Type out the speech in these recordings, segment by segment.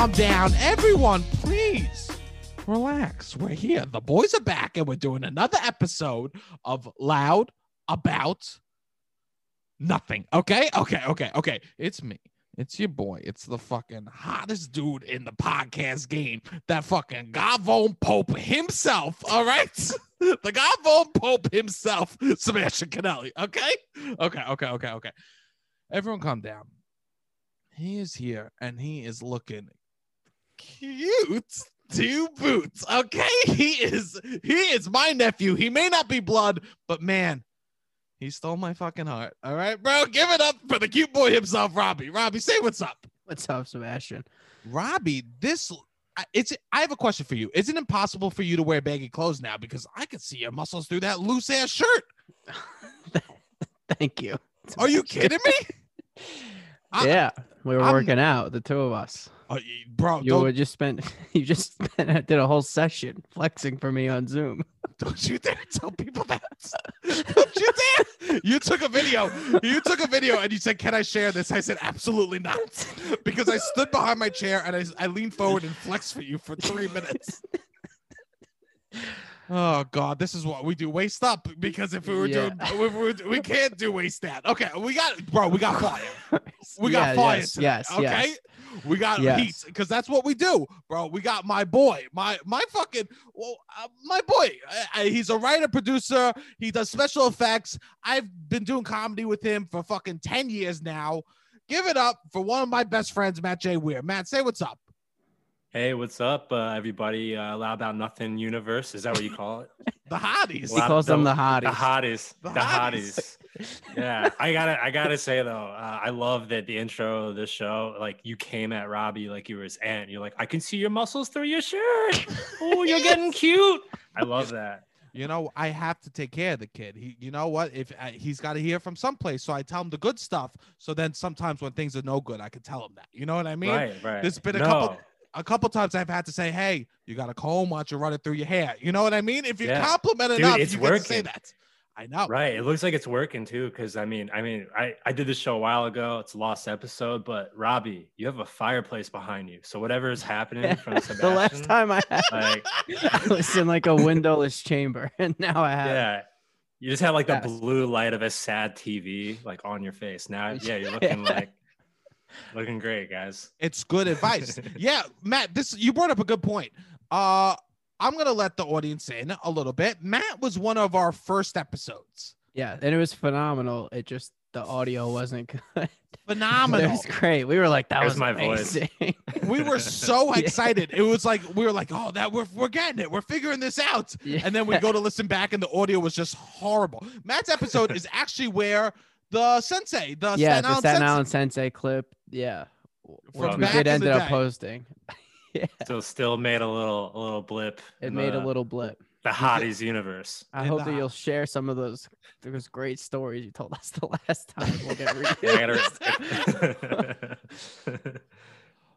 calm down. Everyone, please relax. We're here. The boys are back, and we're doing another episode of Loud About Nothing. Okay? Okay, okay, okay. It's me. It's your boy. It's the fucking hottest dude in the podcast game. That fucking Gavone Pope himself. All right? the Gavone Pope himself, Sebastian Conelli. Okay? Okay, okay, okay, okay. Everyone calm down. He is here and he is looking cute two boots. Okay, he is he is my nephew. He may not be blood, but man, he stole my fucking heart. All right, bro. Give it up for the cute boy himself, Robbie. Robbie, say what's up. What's up, Sebastian? Robbie, this I- it's I have a question for you. Is it impossible for you to wear baggy clothes now? Because I can see your muscles through that loose ass shirt. Thank you. Are you kidding me? Yeah, we were I'm- working out, the two of us. Oh, you- bro, You just spent you just spent, did a whole session flexing for me on Zoom. Don't you dare tell people that. Don't you dare. You took a video. You took a video and you said, Can I share this? I said, Absolutely not. Because I stood behind my chair and I, I leaned forward and flexed for you for three minutes. Oh God, this is what we do. Waste up because if we were Yeah. doing, we, we, we can't do waste down. Okay, we got, bro, we got fire. We got Yeah, fire yes, today. yes, okay. yes. We got Yes. heat because that's what we do, bro. We got my boy, my my fucking, well, uh, my boy. Uh, uh, he's a writer, producer. He does special effects. I've been doing comedy with him for fucking ten years now. Give it up for one of my best friends, Matt J. Weir. Matt, say what's up. Hey, what's up, uh, everybody? Uh, Loud About Nothing Universe. Is that what you call it? The hotties. He Loud- calls them the The hotties. hottest. The The, hotties. hottest. yeah, I gotta, I gotta say though, uh, I love that the intro of this show, like you came at Robbie like you were his aunt. You're like, I can see your muscles through your shirt. Oh, you're getting cute. I love that. you know, I have to take care of the kid. He, you know what? If uh, he's got to hear from someplace, so I tell him the good stuff. So then sometimes when things are no good, I can tell him that. You know what I mean? right, right. there's been a No. couple- A couple times I've had to say, "Hey, you got a comb? Why don't you run it through your hair?" You know what I mean? If you Yeah. compliment Dude, enough, it's you get to say that. I know. Right. It looks like it's working too. Cause I mean, I mean, I, I did this show a while ago. It's a lost episode, but Robbie, you have a fireplace behind you. So whatever is happening from Sebastian, the last time I had like, I was in like a windowless chamber, and now I have yeah, you just have like the Yes. blue light of a sad TV like on your face. Now, yeah, you're looking Yeah. like looking great, guys. It's good advice. yeah, Matt, this you brought up a good point. Uh I'm gonna let the audience in a little bit. Matt was one of our first episodes. yeah, and it was phenomenal. It just the audio wasn't good. Phenomenal. it was great. We were like, that There's was my voice. we were so Yeah. excited. It was like we were like, oh, that we're we're getting it. We're figuring this out. Yeah. And then we go to listen back, and the audio was just horrible. Matt's episode is actually where the sensei, the yeah, Staten the Island Staten sensei, Island Sensei clip. Yeah, which we did in end up day. posting. yeah, So still made a little a little blip. it in made a the- little blip. the hotties universe. I hope that you'll share some of those those great stories you told us the last time. We'll get Yeah, I reused. gotta-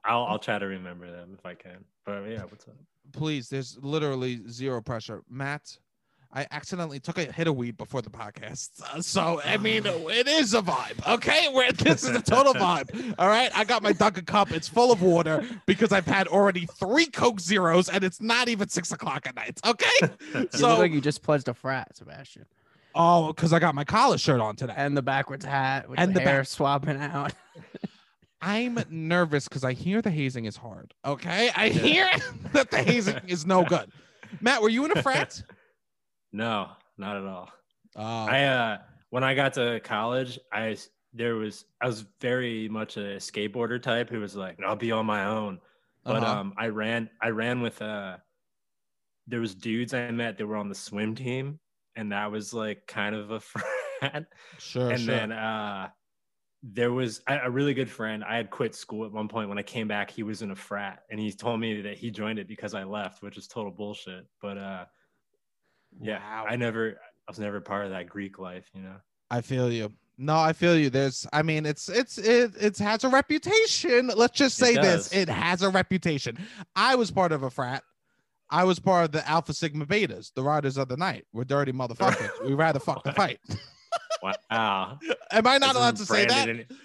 I'll I'll try to remember them if I can. But yeah, what's up? please. There's literally zero pressure. Matt, I accidentally took a hit of weed before the podcast, so I ah. mean, it is a vibe. Okay, where this is a total vibe. All right, I got my Dunkin' cup. It's full of water because I've had already three Coke Zeros, and it's not even six o'clock at night. Okay, you so look like you just pledged a frat, Sebastian, oh, because I got my collar shirt on today. and the backwards hat with And the, the hair back- swapping out. I'm nervous because I hear the hazing is hard. Okay, I hear that the hazing is no good. Matt, were you in a frat? No, not at all. Oh, I uh when I got to college, I there was I was very much a skateboarder type who was like, I'll be on my own. But Uh-huh. um I ran I ran with uh there was dudes I met that were on the swim team and that was like kind of a frat. sure, and sure. then uh there was a a really good friend. I had quit school at one point. When I came back, he was in a frat, and he told me that he joined it because I left, which is total bullshit. But uh, yeah, Wow. I never, I was never part of that Greek life, you know. I feel you. No, I feel you. There's, I mean, it's, it's, it, it has a reputation. Let's just It say this: it has a reputation. I was part of a frat. I was part of the Alpha Sigma Betas, the Riders of the Night. We're dirty motherfuckers. we rather fuck the fight. Wow. Am I not This allowed is to say that? branded in-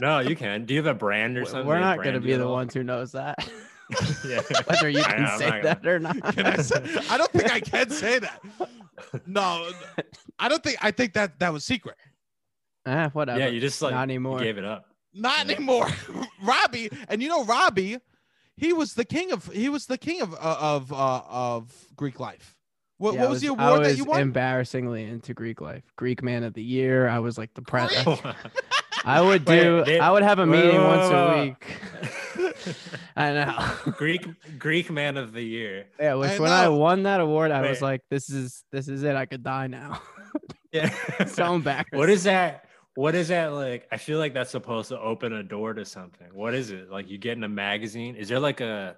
No, you can. Do you have a brand or W- something? We're not going to be the at ones who knows that. Yeah. Whether you I can I'm say that gonna- or not. Can I say? I don't think I can say that. No, I don't think. I think that that was secret. Eh, whatever. Yeah, you just like Not you anymore. gave it up. Not Yeah. anymore. Robbie, and you know Robbie, he was the king of he was the king of uh, of uh, of Greek life. What, Yeah, what I was, the I award that you won? Embarrassingly into Greek life. Greek man of the year. I was like the Greek? president. I would Wait, do. they- I would have a wait, meeting wait, once wait, a week. I know. Greek Greek man of the year. Yeah, which I when I won that award, I was like, "This is this is it. I could die now." Yeah. so embarrassed. what is that? What is that like? I feel like that's supposed to open a door to something. What is it? Like you get in a magazine? Is there like a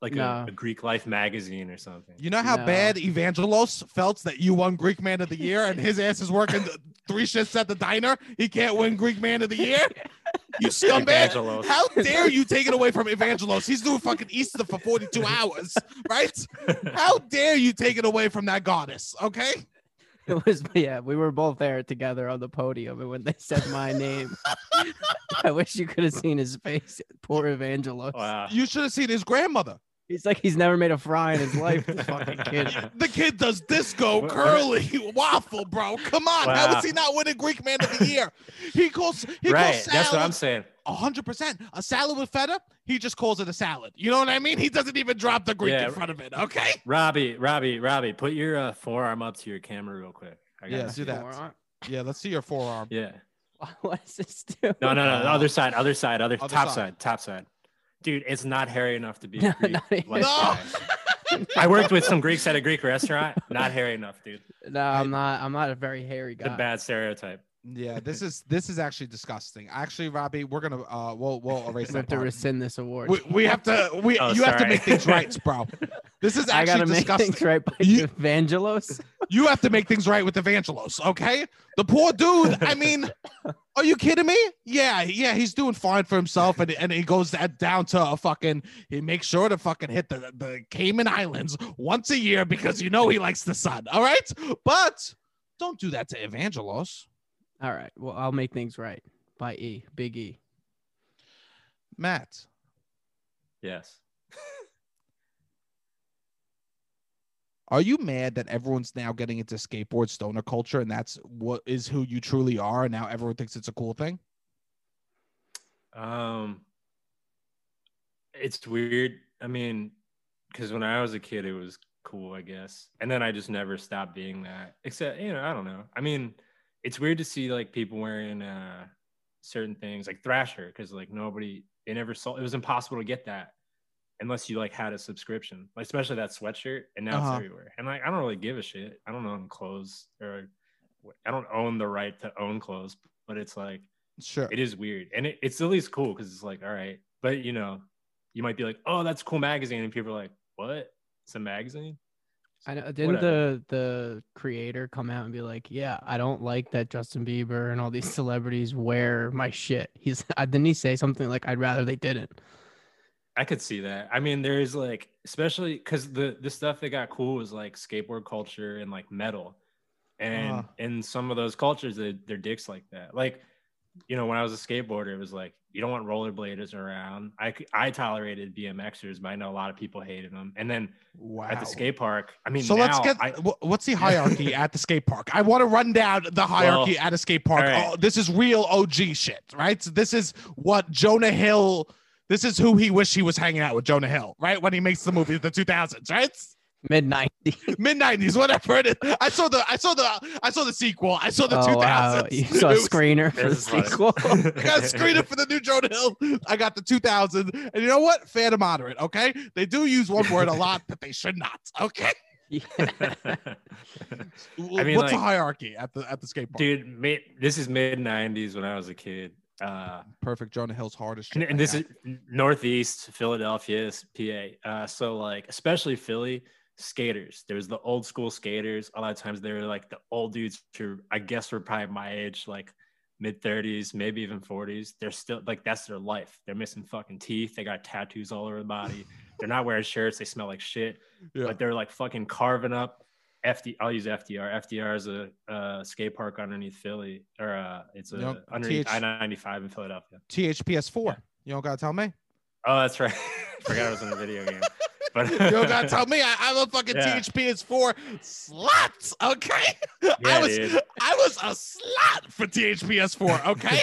like No. a, a Greek life magazine or something? You know how No. bad Evangelos felt that you won Greek Man of the Year and his ass is working th- three shifts at the diner. He can't win Greek Man of the Year. You scumbag! Evangelos. How dare you take it away from Evangelos? He's doing fucking Easter for 42 hours, right? How dare you take it away from that goddess? Okay. It was yeah, we were both there together on the podium, and when they said my name, I wish you could have seen his face. Poor Evangelos. Wow. You should have seen his grandmother. He's like he's never made a fry in his life. This fucking kid. The kid does disco, curly, waffle, bro. Come on. How Wow. is he not winning Greek Man of the Year? He calls he right. calls salad That's what I'm saying. hundred percent. A salad with feta, he just calls it a salad. You know what I mean? He doesn't even drop the Greek Yeah. in front of it. Okay. Robbie, Robbie, Robbie, put your uh, forearm up to your camera real quick. I Yeah, gotta do see that. Moron. Yeah, let's see your forearm. Yeah. What is this doing? No, no, no. The other side, other side, other, other top side. side. top side. Dude, it's not hairy enough to be No, a Greek not even. life No. I worked with some Greeks at a Greek restaurant. Not hairy enough, dude. No, I'm not. I'm not a very hairy It's a bad stereotype. Yeah, this is this is actually disgusting. Actually, Robbie, we're gonna uh we'll we'll erase We that have to part. rescind this award. We, we have to we Oh, you have to make things right, bro. This is actually I gotta make things right by You- Evangelos. You have to make things right with Evangelos, okay? The poor dude. I mean, are you kidding me? Yeah, yeah, he's doing fine for himself, and and he goes that down to a fucking. He makes sure to fucking hit the the Cayman Islands once a year because you know he likes the sun. All right, but don't do that to Evangelos, All right. Well, I'll make things right by E. Big E. Matt. Yes. Are you mad that everyone's now getting into skateboard stoner culture, and that's what is who you truly are, and now everyone thinks it's a cool thing? Um, it's weird. I mean, because when I was a kid, it was cool, I guess, and then I just never stopped being that. Except, you know, I don't know. I mean, it's weird to see like people wearing uh certain things like Thrasher, because like nobody, they never saw. It was impossible to get that unless you like had a subscription, like especially that sweatshirt. And now Uh-huh. it's everywhere. And like, I don't really give a shit. I don't own clothes or I don't own the right to own clothes, but it's like Sure. it is weird and it, it's at least cool because it's like all right but you know you might be like oh that's cool magazine and people are like what it's a magazine I know. Didn't Whatever. the the creator come out and be like, "Yeah, I don't like that Justin Bieber and all these celebrities wear my shit." He's didn't he say something like, "I'd rather they didn't." i could see that i mean there's like especially because the the stuff that got cool was like skateboard culture and like metal and Uh. in some of those cultures they, they're dicks like that like you know when i was a skateboarder it was like you don't want rollerbladers around I I tolerated bmxers but i know a lot of people hated them and then Wow. at the skate park i mean so let's get I, what's the hierarchy at the skate park? I want to run down the hierarchy at a skate park. right. Oh, this is real OG shit, right? So this is what Jonah Hill. This is who he wished he was hanging out with Jonah Hill, right? When he makes the movie the 2000s, right? Mid nineties. Mid 90s, whatever it is. I saw the I saw the I saw the sequel. I saw the Oh 2000s. wow! You saw a It was- screener for the This is funny. sequel. I got a screener for the new Jonah Hill. I got the 2000. And you know what? Fair to moderate. Okay. They do use one word a lot that they should not. Okay. Yeah. I mean, What's the like- hierarchy at the at the skate park? dude mid, this is mid 90s when i was a kid uh Perfect. Jonah Hill's hardest. and, and this is northeast philadelphia pa uh so like especially philly skaters there's the old school skaters a lot of times they were like the old dudes who i guess were probably my age like mid 30s maybe even 40s they're still like that's their life they're missing fucking teeth they got tattoos all over the body they're not wearing shirts they smell like shit Yeah. but they're like fucking carving up FD. I'll use FDR. FDR is a, uh skate park underneath Philly, or uh, it's a know, underneath TH I ninety five in Philadelphia. THPS four. You don't gotta tell me. Oh, that's right. Forgot I was in a video game. But You don't gotta tell me. I, I'm a fucking Yeah. THPS four slut. Okay. I was dude. I was a slut for THPS four. Okay.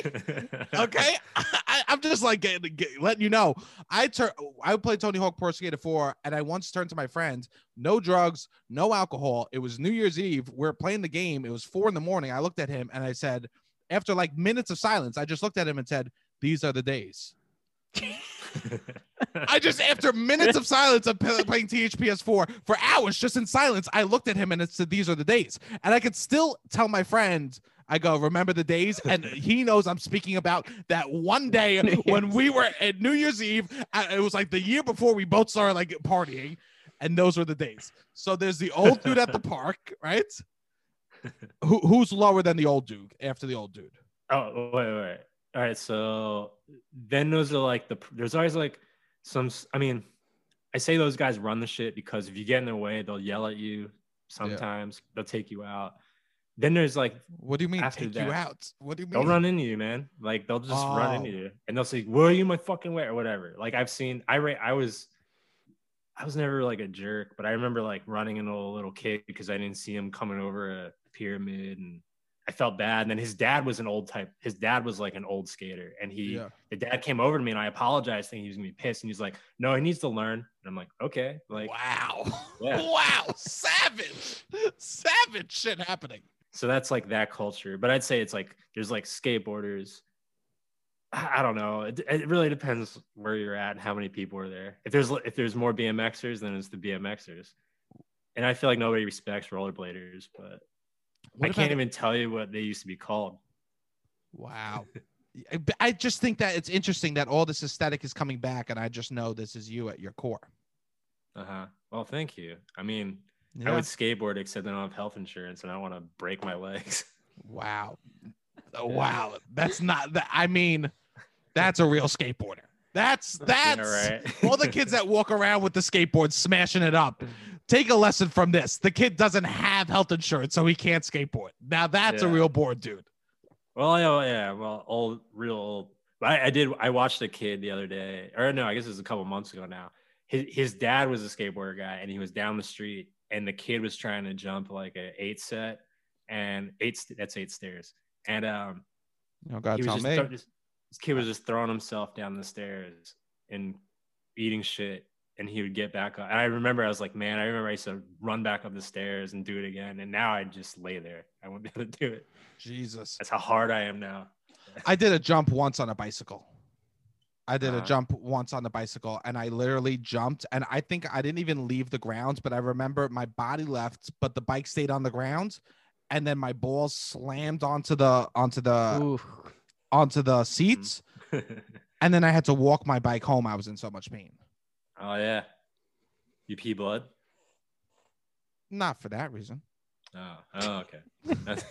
okay I, i'm just like getting, get, letting you know i turn i played tony hawk pro skater 4 and i once turned to my friend no drugs no alcohol it was new year's eve we're playing the game it was four in the morning i looked at him and i said after like minutes of silence i just looked at him and said these are the days i just after minutes of silence of playing thps 4 for hours just in silence i looked at him and it said these are the days and i could still tell my friend I go, remember the days? And he knows I'm speaking about that one day when we were at New Year's Eve. uh, It was like the year before we both started like partying. And those were the days. So there's the old dude at the park, right? Who, who's lower than the old dude after the old dude? Oh, wait, wait. All right. So then those are like the, there's always like some, i mean, I say those guys run the shit because if you get in their way, they'll yell at you. Sometimes they'll take you out. Then there's like, What do you mean take that. you out? What do you mean? they'll run into you, man. Like they'll just run Oh. into you and they'll say, where are you my fucking way or whatever. Like I've seen, I, ra- I was, I was never like a jerk, but I remember like running into a little kid because I didn't see him coming over a pyramid and I felt bad. And then his dad was an old type. His dad was like an old skater, and he, Yeah. the dad came over to me and I apologized, thinking he was gonna be pissed. And he's like, "No, he needs to learn." And I'm like, "Okay." Like, wow. Yeah. Wow. Savage. Savage shit happening. so that's like that culture. But I'd say it's like there's like skateboarders. I don't know. It, it really depends where you're at and how many people are there. If there's if there's more BMXers, then it's the BMXers. And I feel like nobody respects rollerbladers, but What I can't even tell you what they used to be called. Wow. I- just think that it's interesting that all this aesthetic is coming back, and I just know this is you at your core. Uh huh. Well, thank you. I mean, I would skateboard except I don't have health insurance and I don't want to break my legs. Wow. Oh, wow. That's not that. I mean, that's a real skateboarder. That's that's yeah, right. all the kids that walk around with the skateboard smashing it up. Take a lesson from this. The kid doesn't have health insurance, so he can't skateboard. Now that's a real board dude. Well, yeah, yeah, well, old, real old. I, I did. I watched a kid the other day, or no, I guess it was a couple months ago now. His his dad was a skateboarder guy, and he was down the street, and the kid was trying to jump like a eight set, and eight that's eight stairs, and um, he was tell me. just- this kid was just throwing himself down the stairs and eating shit, and he would get back up. And I remember I was like, man, I remember I used to run back up the stairs and do it again, and now I just lay there. I wouldn't be able to do it. Jesus. That's how hard I am now. I did a jump once on a bicycle. I did a Uh-huh. jump once on the bicycle and I literally jumped and I think I didn't even leave the ground, but I remember my body left, but the bike stayed on the ground and then my balls slammed onto the onto the Ooh. onto the seats and then I had to walk my bike home. I was in so much pain. Oh yeah. You pee blood? Not for that reason. Oh, oh okay.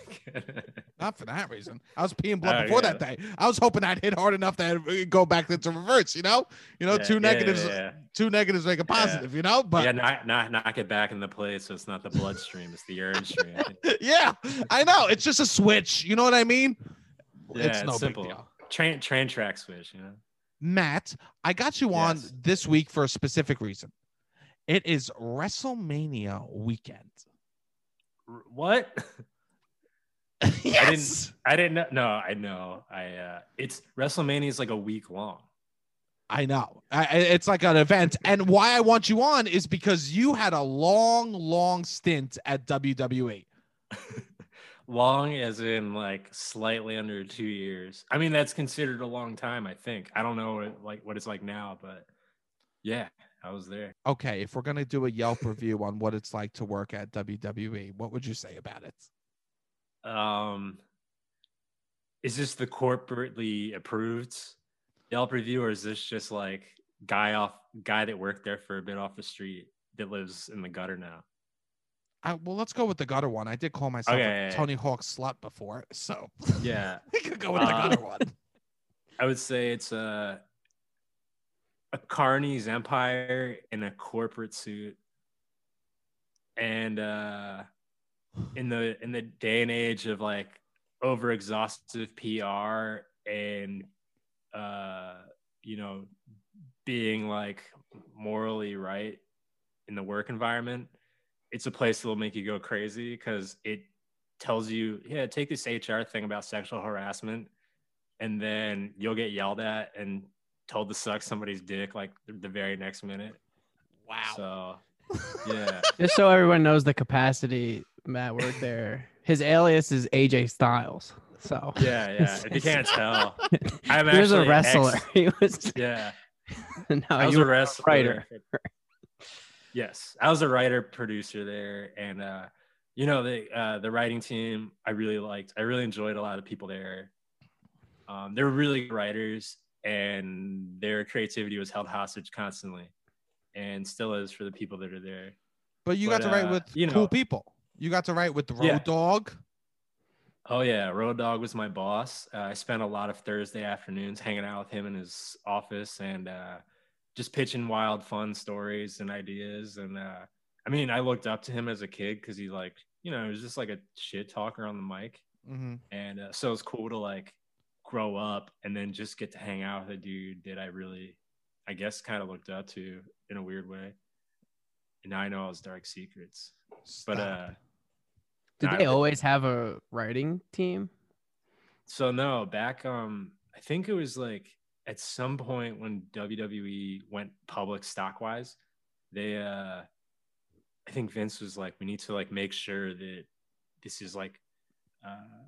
Not for that reason. I was peeing blood Oh, before yeah. that day. I was hoping I'd hit hard enough that it'd go back into reverse, you know? You know, Yeah, two yeah, negatives two negatives make a positive, you know? But yeah, knock, knock, knock it back in the place so it's not the bloodstream, it's the urine stream. yeah, I know. It's just a switch. You know what I mean? Yeah, it's it's no simple. big deal. Train train track switch, you know. Matt, I got you on Yes. this week for a specific reason. It is WrestleMania weekend. R- What? yes. I didn't know. No, I know. I uh it's WrestleMania is like a week long. I know. I, I- it's like an event. And why I want you on is because you had a long, long stint at. WWE. long as in like slightly under two years. I mean, that's considered a long time, I think. I don't know what, like what it's like now, but yeah, I was there. Okay, if we're going to do a Yelp review on what it's like to work at WWE, what would you say about it? Um, is this the corporately approved Yelp review, or is this just like guy off guy that worked there for a bit off the street that lives in the gutter now? I, well, let's go with the gutter one. I did call myself Okay, a yeah, yeah. Tony Hawk slut before, so Yeah, we could go with the Uh, gutter one. I would say it's a a Carney's Empire in a corporate suit, and uh, in the in the day and age of like over exhaustive PR and uh you know being like morally right in the work environment, it's a place that'll make you go crazy because it tells you, yeah, take this HR thing about sexual harassment, and then you'll get yelled at and told to suck somebody's dick like the, the very next minute. Wow. So yeah. Just so everyone knows the capacity Matt worked there. His alias is AJ Styles. So Yeah, yeah. If you can't tell, I'm he was a wrestler. ex- he was yeah. no, I was you a wrestler. writer. Yes, I was a writer producer there, and uh, you know the uh, the writing team I really liked. I really enjoyed a lot of people there. Um, they were really good writers, and their creativity was held hostage constantly, and still is for the people that are there. But you But, got to write uh, with you cool people. You got to write with Road Yeah. Dog. Oh yeah, Road Dog was my boss. Uh, I spent a lot of Thursday afternoons hanging out with him in his office and uh, just pitching wild, fun stories and ideas. And uh, I mean, I looked up to him as a kid because he like, you know, he was just like a shit talker on the mic, Mm-hmm. and uh, so it's cool to like grow up and then just get to hang out with a dude that I really, I guess, kind of looked up to in a weird way. And now I know all his dark secrets. But uh, Did they always have a writing team? So no, back um I think it was like at some point when WWE went public stock wise, they uh I think Vince was like, we need to like make sure that this is like uh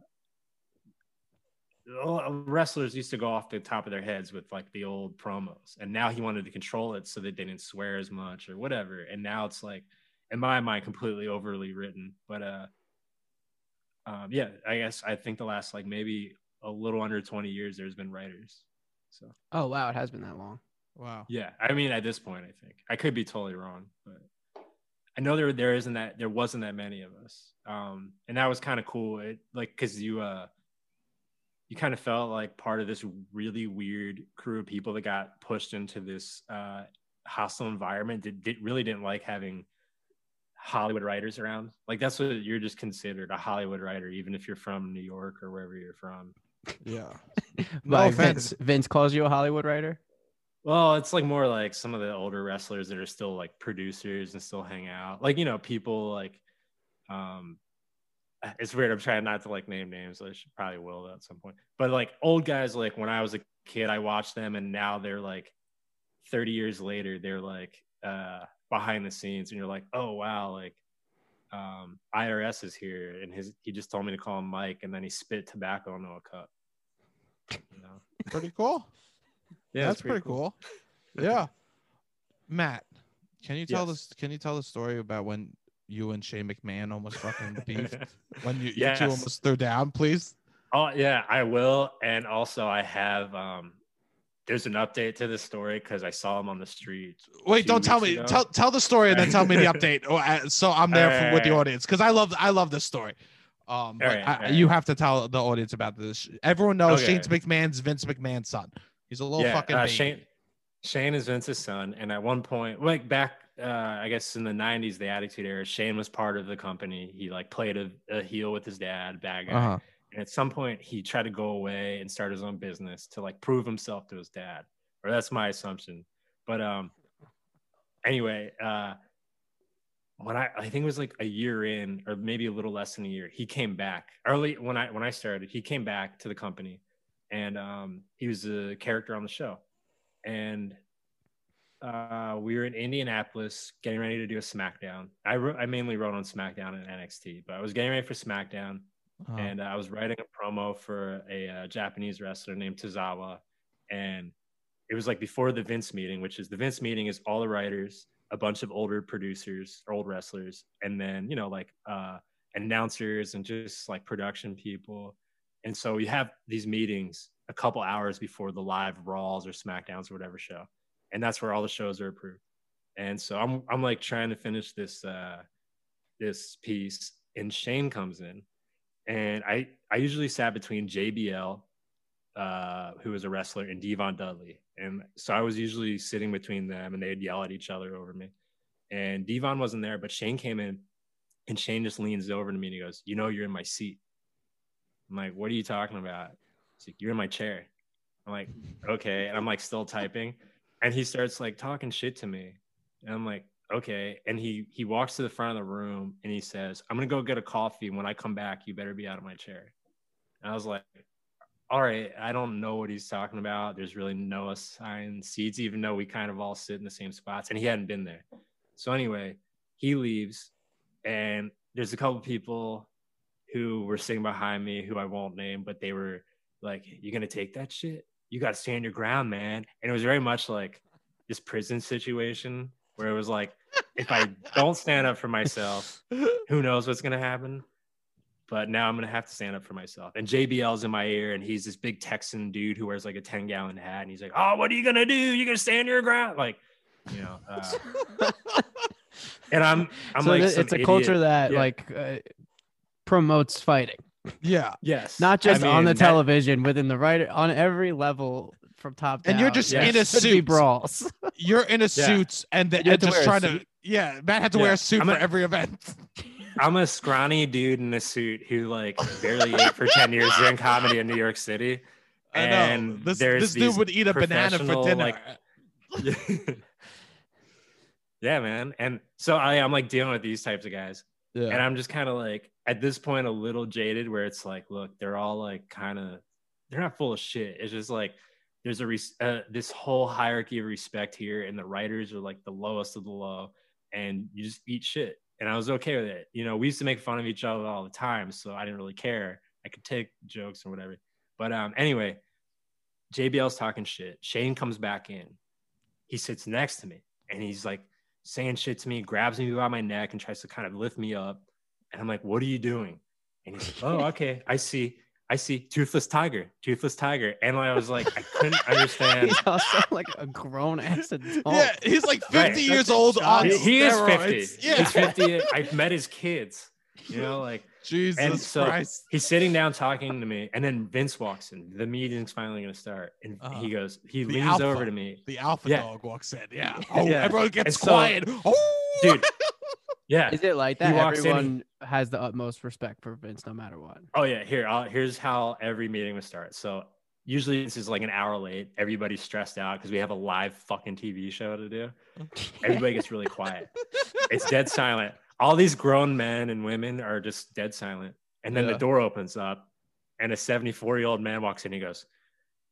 wrestlers used to go off the top of their heads with like the old promos and now he wanted to control it so that they didn't swear as much or whatever and now it's like in my mind completely overly written but uh um, yeah, I guess I think the last like maybe a little under 20 years, there's been writers. So Oh wow, it has been that long. Wow. yeah, I mean at this point, I think I could be totally wrong, but I know there there isn't that there wasn't that many of us, um, and that was kind of cool. It like because you uh you kind of felt like part of this really weird crew of people that got pushed into this uh, hostile environment that did, really didn't like having Hollywood writers around. Like that's what you're just considered a Hollywood writer, even if you're from New York or wherever you're from. Yeah. By offense. Vince, Vince calls you a Hollywood writer. Well, it's like more like some of the older wrestlers that are still like producers and still hang out. Like, you know, people like um it's weird. I'm trying not to like name names. I should probably will at some point. But like old guys like when I was a kid, I watched them and now they're like 30 years later, they're like uh behind the scenes and you're like, oh wow, like um IRS is here and his he just told me to call him Mike and then he spit tobacco into a cup. You know? Pretty cool. Yeah, That's it's pretty, cool. Yeah. Matt, can you tell Yes. this? Can you tell the story about when you and Shane McMahon almost fucking beefed? when you, you two almost threw down, please? Oh yeah, I will. And also I have um there's an update to this story because I saw him on the street. Wait, don't tell me. ago. Tell tell the story and then tell me the update. Oh, uh, so I'm there for, with the audience because I love I love this story. Um, but Alright, I, alright. you have to tell the audience about this. Everyone knows Okay. Shane McMahon's Vince McMahon's son. He's a little yeah, fucking uh. Shane Shane is Vince's son, and at one point, like back, uh, I guess in the '90s, the Attitude Era, Shane was part of the company. He like played a, a heel with his dad, bad guy. Uh-huh. And at some point, he tried to go away and start his own business to like prove himself to his dad, or that's my assumption. But um, anyway, uh, when I I think it was like a year in, or maybe a little less than a year, he came back early when I when I started. He came back to the company, and um, he was a character on the show, and uh, we were in Indianapolis getting ready to do a SmackDown. I wrote, I mainly wrote on SmackDown and NXT, but I was getting ready for SmackDown Uh-huh. and uh, I was writing a promo for a uh, Japanese wrestler named Tozawa, and it was like before the Vince meeting, which is the Vince meeting is all the writers, a bunch of older producers, or old wrestlers, and then you know like uh, announcers and just like production people, and so we have these meetings a couple hours before the live Raws or Smackdowns or whatever show, and that's where all the shows are approved, and so I'm I'm like trying to finish this uh, this piece, and Shane comes in. And I I usually sat between JBL, uh, who was a wrestler, and D-Von Dudley, and so I was usually sitting between them, and they'd yell at each other over me. And Devon wasn't there, but Shane came in, And Shane just leans over to me and he goes, You know, you're in my seat. I'm like, What are you talking about? He's like, You're in my chair. I'm like, Okay. And I'm like, still typing. And he starts like talking shit to me. And I'm like, Okay. And he he walks to the front of the room and he says, I'm gonna go get a coffee. When I come back, you better be out of my chair. And I was like, all right, I don't know what he's talking about. There's really no assigned seats, even though we kind of all sit in the same spots, and he hadn't been there. So anyway, he leaves, and there's a couple people who were sitting behind me who I won't name, but they were like, "You're gonna take that shit? You got to stand your ground, man." And it was very much like this prison situation where it was like, if I don't stand up for myself, who knows what's gonna happen? But now I'm gonna have to stand up for myself. And JBL's in my ear, and he's this big Texan dude who wears like a 10 gallon hat, and he's like, "Oh, what are you gonna do? You gonna stand your ground?" Like, you know. Uh, and I'm, I'm so like, it's a idiot. culture that Yeah. like uh, promotes fighting, Yeah. yes, not just I on the mean, that- television, within the right on every level from top down. And you're just in a suit. brawls. You're in a suit and, the, You have and just trying to yeah, Matt had to wear a suit I'm for a- every event. I'm a scrawny dude in a suit who like barely ate for 10 years doing comedy in New York City. And This, there's this dude would eat a banana for dinner. like- yeah, man. And so I, I'm like dealing with these types of guys. yeah. and I'm just kind of like at this point a little jaded where it's like, look, they're all like kind of they're not full of shit. It's just like there's a res- uh, this whole hierarchy of respect here, and the writers are like the lowest of the low, and you just eat shit. And I was okay with it. You know, we used to make fun of each other all the time, so I didn't really care. I could take jokes or whatever. But um, anyway, JBL's talking shit. Shane comes back in. He sits next to me, and he's like saying shit to me, grabs me by my neck, and tries to kind of lift me up. And I'm like, "What are you doing?" And he's like, "Oh, okay, I see, I see, toothless tiger, toothless tiger." And I was like, I couldn't understand. He's also like a grown ass adult. yeah, he's like 50 Right. years old on He, he is 50. Yeah. He's 50. I've met his kids. You know, like Jesus And so- Christ. he's sitting down talking to me, and then Vince walks in. The meeting's finally gonna start, and Uh-huh. he goes, he leans alpha. over to me, The alpha Yeah. dog walks in. Yeah. Oh, Yeah. everyone gets so- quiet. Oh, dude. Yeah. Is it like that? walks in, Everyone has the utmost respect for Vince, no matter what. Oh yeah, here. I'll, here's how every meeting would start. So usually this is like an hour late. Everybody's stressed out because we have a live fucking TV show to do. Everybody gets really quiet. It's dead silent. All these grown men and women are just dead silent. And then Yeah. the door opens up, and a 74 year old man walks in. He goes,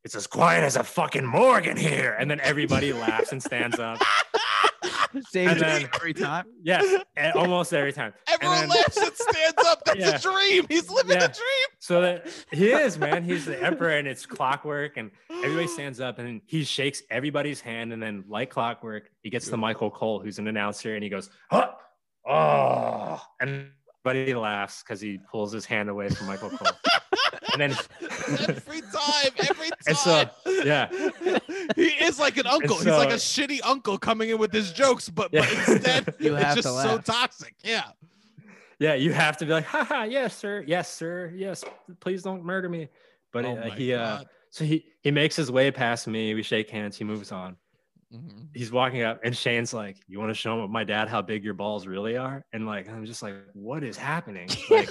"It's as quiet as a fucking morgue in here." And then everybody laughs and stands up. Same And then- every time. Yes, and almost every time. And everyone then- laughs and stands up. That's Yeah. a dream. He's living Yeah. a dream. So that he is, man. He's the emperor, and it's clockwork, and everybody stands up, and he shakes everybody's hand, and then like clockwork, he gets to Michael Cole, who's an announcer, and he goes, "Huh, oh," and everybody laughs because he pulls his hand away from Michael Cole, and then every time, every time. And so, yeah. he is like an uncle. He's like a shitty uncle coming in with his jokes, but, Yeah. but instead, You have it's to just so toxic. Yeah. yeah, you have to be like, haha, yes, sir, yes, sir, yes, please don't murder me. But oh uh, he, uh, so he he makes his way past me. We shake hands. He moves on. Mhm. he's walking up and Shane's like, You want to show him my dad how big your balls really are? And like, I'm just like, What is happening? Like,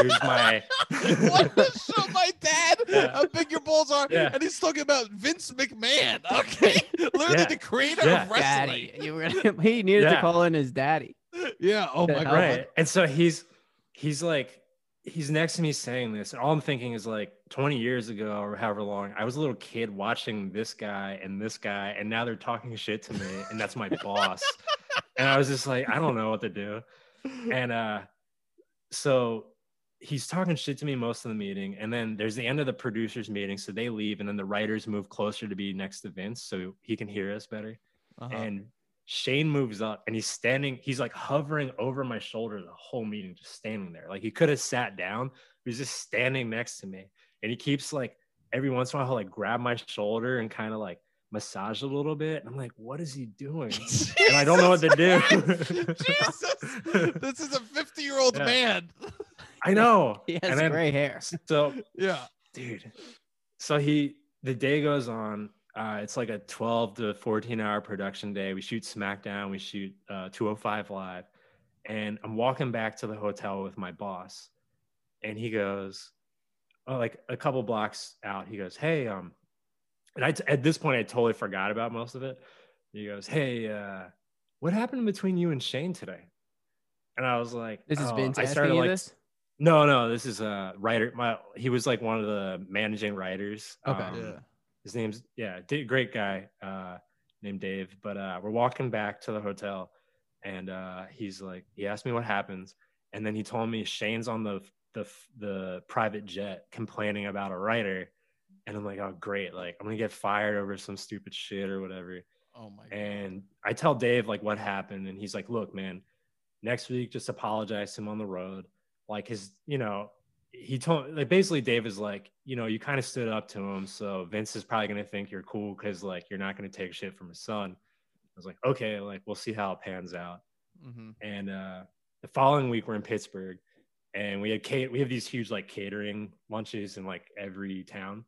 here's my You want to show my dad Yeah. how big your balls are? Yeah. And he's talking about Vince McMahon. Okay. Literally Yeah. the creator Yeah. of wrestling. Daddy. You were, he needed to call in his daddy. Yeah. Oh my God. right. And so he's he's like, he's next to me saying this, and all I'm thinking is like 20 years ago or however long, I was a little kid watching this guy and this guy, and now they're talking shit to me, and that's my boss. and I was just like, I don't know what to do. and uh so he's talking shit to me most of the meeting and then there's the end of the producers meeting so they leave and then the writers move closer to be next to vince so he can hear us better Uh-huh. and shane moves up and he's standing he's like hovering over my shoulder the whole meeting just standing there like he could have sat down he's just standing next to me and he keeps like every once in a while he'll like grab my shoulder and kind of like massage a little bit and i'm like what is he doing and i don't know what to do Jesus. This is a 50 year old Yeah. man. i know He has and then gray hair. so Yeah. dude so he the day goes on uh it's like a 12 to 14 hour production day we shoot smackdown we shoot uh 205 live and I'm walking back to the hotel with my boss, and he goes, like a couple blocks out, he goes, "Hey, um," and I at this point I totally forgot about most of it. He goes, "Hey, uh, what happened between you and Shane today?" And I was like, This is oh, Vince I started like, this. no, no, this is a writer. My he was like one of the managing writers. Okay. Um, Yeah. his name's yeah, d- great guy uh, named Dave. But uh, we're walking back to the hotel, and uh, he's like, he asked me what happens, and then he told me Shane's on the the the private jet complaining about a writer, and I'm like, oh great, like I'm gonna get fired over some stupid shit or whatever. Oh my god. And I tell Dave like what happened, and he's like, "Look, man, next week just apologize to him on the road." Like his, you know, he told like basically Dave is like, you know, you kind of stood up to him, so Vince is probably gonna think you're cool because like you're not gonna take shit from his son. I was like, okay, like we'll see how it pans out. Mhm. And uh, the following week we're in Pittsburgh, and we had We have these huge like catering lunches in like every town,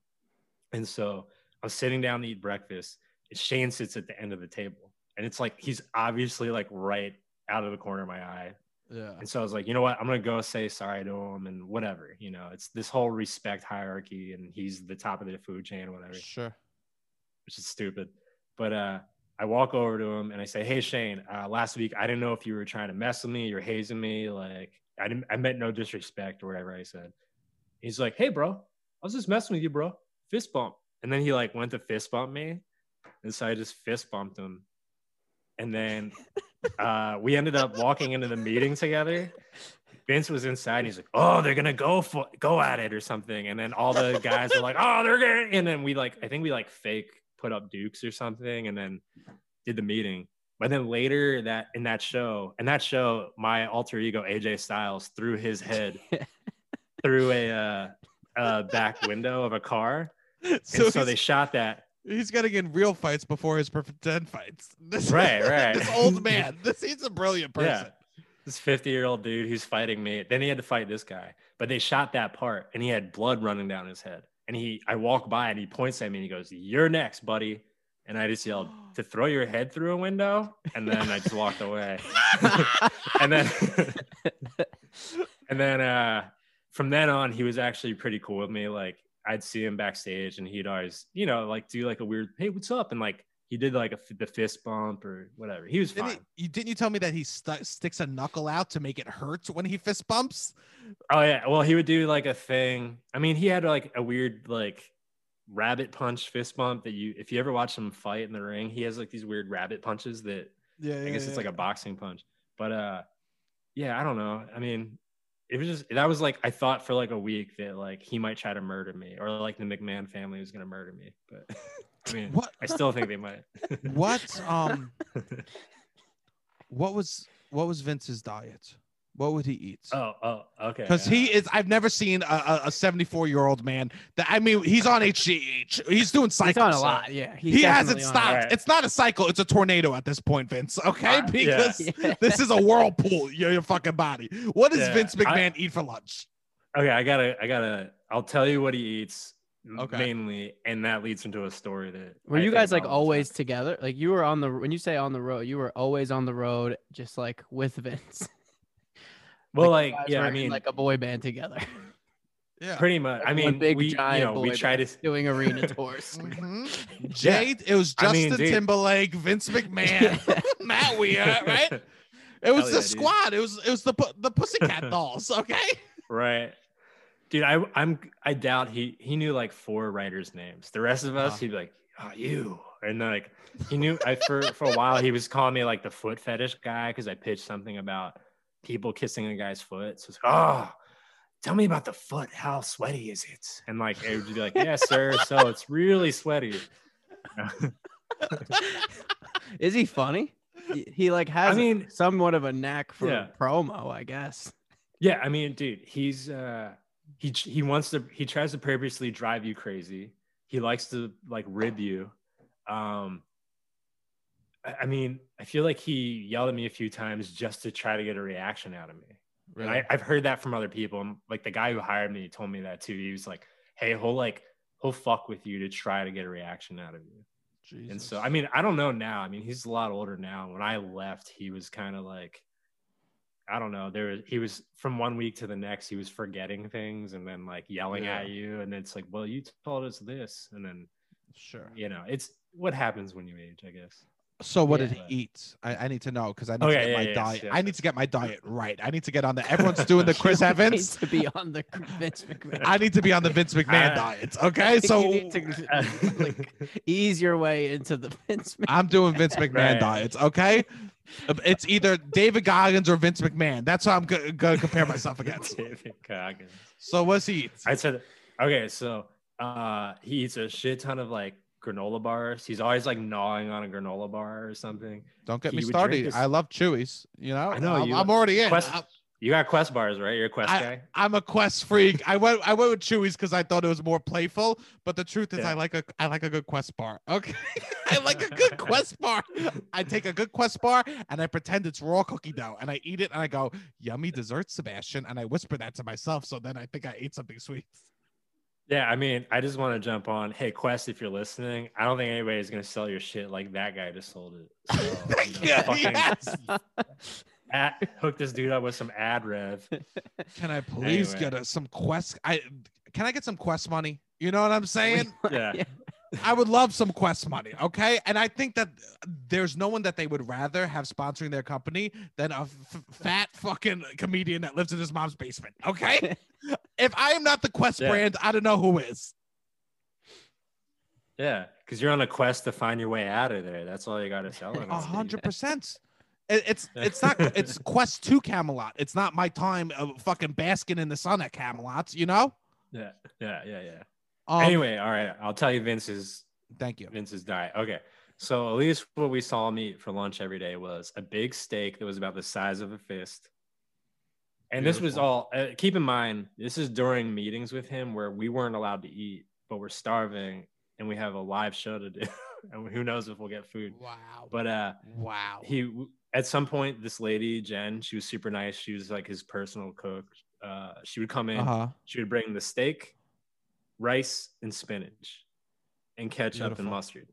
and so I was sitting down to eat breakfast. And Shane sits at the end of the table, and it's like he's obviously like right out of the corner of my eye. Yeah. And so I was like, you know what? I'm gonna go say sorry to him and whatever. You know, it's this whole respect hierarchy, and he's the top of the food chain, whatever Sure. which is stupid. But uh, I walk over to him and I say, "Hey Shane, uh, last week I didn't know if you were trying to mess with me, you're hazing me. Like I didn't, I meant no disrespect or whatever I said." He's like, "Hey bro, I was just messing with you, bro. Fist bump." And then he like went to fist bump me, and so I just fist bumped him. And then uh, we ended up walking into the meeting together. Vince was inside. And he's like, "Oh, they're gonna go for go at it or something." And then all the guys were like, "Oh, they're gonna," and then we like, I think we like fake put up dukes or something, and then did the meeting. But then later that in that show, in that show, my alter ego AJ Styles threw his head through a uh, uh, back window of a car, and So, so, they shot that. he's getting in real fights before his pretend fights. This, Right, right. this old man. This he's a brilliant person. This 50 year old dude who's fighting me. Then he had to fight this guy, but they shot that part and he had blood running down his head. And he, I walk by and he points at me and he goes, You're next, buddy. And I just yelled, To throw your head through a window. And then I just walked away. and then, and then, uh, from then on, he was actually pretty cool with me. Like, I'd see him backstage and he'd always, you know, like do like a weird, Hey, what's up? And like, he did like a, f- the fist bump or whatever. He was Didn't, fine. he, you, didn't you tell me that he stu- sticks a knuckle out to make it hurt when he fist bumps? Oh yeah. Well, he would do like a thing. I mean, he had like a weird like rabbit punch fist bump that you if you ever watch him fight in the ring, he has like these weird rabbit punches that Yeah, I guess it's like a boxing punch. But uh yeah, I don't know. I mean, it was just that was like I thought for like a week that like he might try to murder me or like the McMahon family was gonna murder me. But I mean What? I still think they might. What? Um. What was what was Vince's diet? What would he eat? oh, oh, okay. Because he is, I've never seen a- a 74 year old man that I mean, he's on HGH. He's doing He's on a lot. Yeah. he hasn't definitely on a stopped. Right. It's not a cycle. It's a tornado at this point, Vince. Okay, Uh, because Yeah. this is a whirlpool. Your, your fucking body. What does Yeah, Vince I- McMahon eat for lunch? Okay, I gotta, I gotta. I'll tell you what he eats Okay. mainly, and that leads into a story that. Were I you guys like about all the always time. together? Like you were on the when you say on the road, you were always on the road, just like with Vince. Well, you like, yeah, I mean, like a boy band together, Yeah. pretty much. I mean, one big we, you giant know, we boy try to. doing arena tours. Mhm. Jade, it was I Justin mean. Timberlake, Vince McMahon, Matt Weir, right? It was Hell the yeah, dude. squad. It was it was the pu- the Pussycat Dolls. Okay. right, dude. I, I'm. I doubt he he knew like four writers' names. The rest of us, Uh-huh. he'd be like, "Oh, you," and then, like he knew. I for for a while he was calling me like the foot fetish guy because I pitched something about people kissing a guy's foot. So it's like, oh. Tell me about the foot. How sweaty is it? And like, it would be like, yes, sir. So it's really sweaty. Is he funny? He, he like has I mean- somewhat of a knack for Yeah. promo, I guess. Yeah, I mean, dude, he's uh he he wants to he tries to purposely drive you crazy. He likes to like rib you. Um I mean, I feel like he yelled at me a few times just to try to get a reaction out of me. And I, I've heard that from other people. And like the guy who hired me told me that too. He was like, Hey, he'll like he'll fuck with you to try to get a reaction out of you. And so I mean, I don't know now. I mean, he's a lot older now. When I left, he was kind of like I don't know. There, was, he was from one week to the next. He was forgetting things and then like yelling Yeah. at you, and it's like, well, you told us this, and then Sure. you know, it's what happens when you age, I guess. So what Yeah. did he eat? I, I need to know because I need Oh, to get yeah, my yes, diet. I need to get my diet right. I need to get on the. Everyone's doing the Chris Evans. need to be on the Vince McMahon. I need to be on the Vince McMahon diet. Okay, so you to like, ease your way into the Vince McMahon. I'm doing Vince McMahon Right. diets. Okay, it's either David Goggins or Vince McMahon. That's what I'm go- gonna compare myself against. David Goggins. So what's he eat? I said, okay, so uh, he eats a shit ton of like granola bars. He's always like gnawing on a granola bar or something. Don't get he me started. I love Chewies. You know, I know, I'm, you- I'm already in. Quest, I'm, you got Quest bars, right? You're a Quest guy. I'm a Quest freak. I went I went with Chewies because I thought it was more playful. But the truth is, Yeah. I like a I like a good Quest bar. Okay, I like a good Quest bar. I take a good Quest bar and I pretend it's raw cookie dough and I eat it and I go, "Yummy dessert, Sebastian," and I whisper that to myself. So then I think I ate something sweet. Yeah, I mean, I just want to jump on. Hey, Quest, if you're listening, I don't think anybody's gonna sell your shit like that guy just sold it. So, you know, Yeah, fucking yes. ad- hook this dude up with some ad rev. Can I please Anyway. get a, some Quest? I can I get some Quest money? You know what I'm saying? Yeah. I would love some Quest money, okay? And I think that there's no one that they would rather have sponsoring their company than a f- fat fucking comedian that lives in his mom's basement, okay? if I am not the Quest Yeah. brand, I don't know who is. Yeah, because you're on a quest to find your way out of there. That's all you got to sell. A hundred percent. It's it's not it's Quest to Camelot. It's not my time of fucking basking in the sun at Camelot. You know. Yeah, yeah, yeah, yeah. Um, anyway, all right, I'll tell you Vince's thank you. Vince's diet. Okay. So at least what we saw him eat for lunch every day was a big steak that was about the size of a fist. And this was all uh, keep in mind, this is during meetings with him where we weren't allowed to eat, but we're starving and we have a live show to do. and who knows if we'll get food. Wow. But uh wow. he at some point this lady Jen, she was super nice. She was like his personal cook. Uh she would come in, Uh huh. she would bring the steak, rice, and spinach, and ketchup Beautiful. and mustard.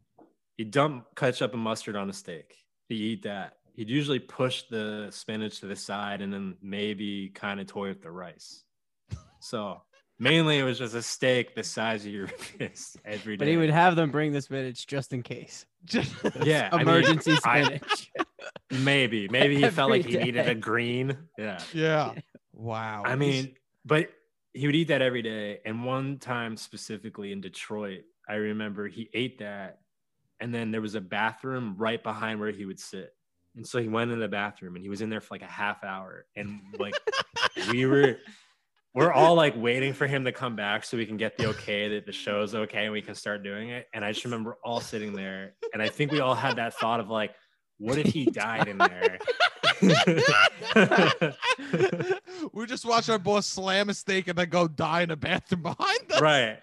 He'd dump ketchup and mustard on a steak. He'd eat that. He'd usually push the spinach to the side and then maybe kind of toy with the rice. So mainly it was just a steak the size of your fist every day. But he would have them bring the spinach just in case. Just yeah, I mean, Emergency I- spinach. maybe, maybe he felt like he needed a green. Yeah. yeah. Wow. I mean, but he would eat that every day. And one time specifically in Detroit, I remember he ate that, and then there was a bathroom right behind where he would sit. And so he went in the bathroom and he was in there for like a half hour. And like we were we're all like waiting for him to come back so we can get the okay that the show's okay and we can start doing it. And I just remember all sitting there. And I think we all had that thought of like, what if he died in there? we just watch our boss slam a steak and then go die in a bathroom behind us. right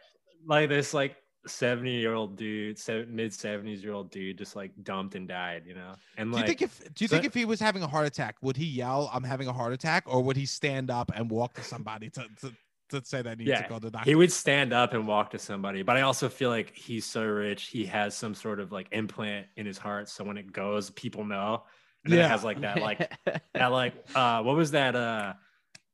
like this like 70 year old dude mid 70s year old dude just like dumped and died you know and Do like you think if do you so- think if he was having a heart attack, would he yell, "I'm having a heart attack," or would he stand up and walk to somebody to to, to say that he needs Yeah, to go to the doctor? he would stand up and walk to somebody but i also feel like he's so rich he has some sort of like implant in his heart so when it goes people know and then Yeah. it has like that like that like uh what was that uh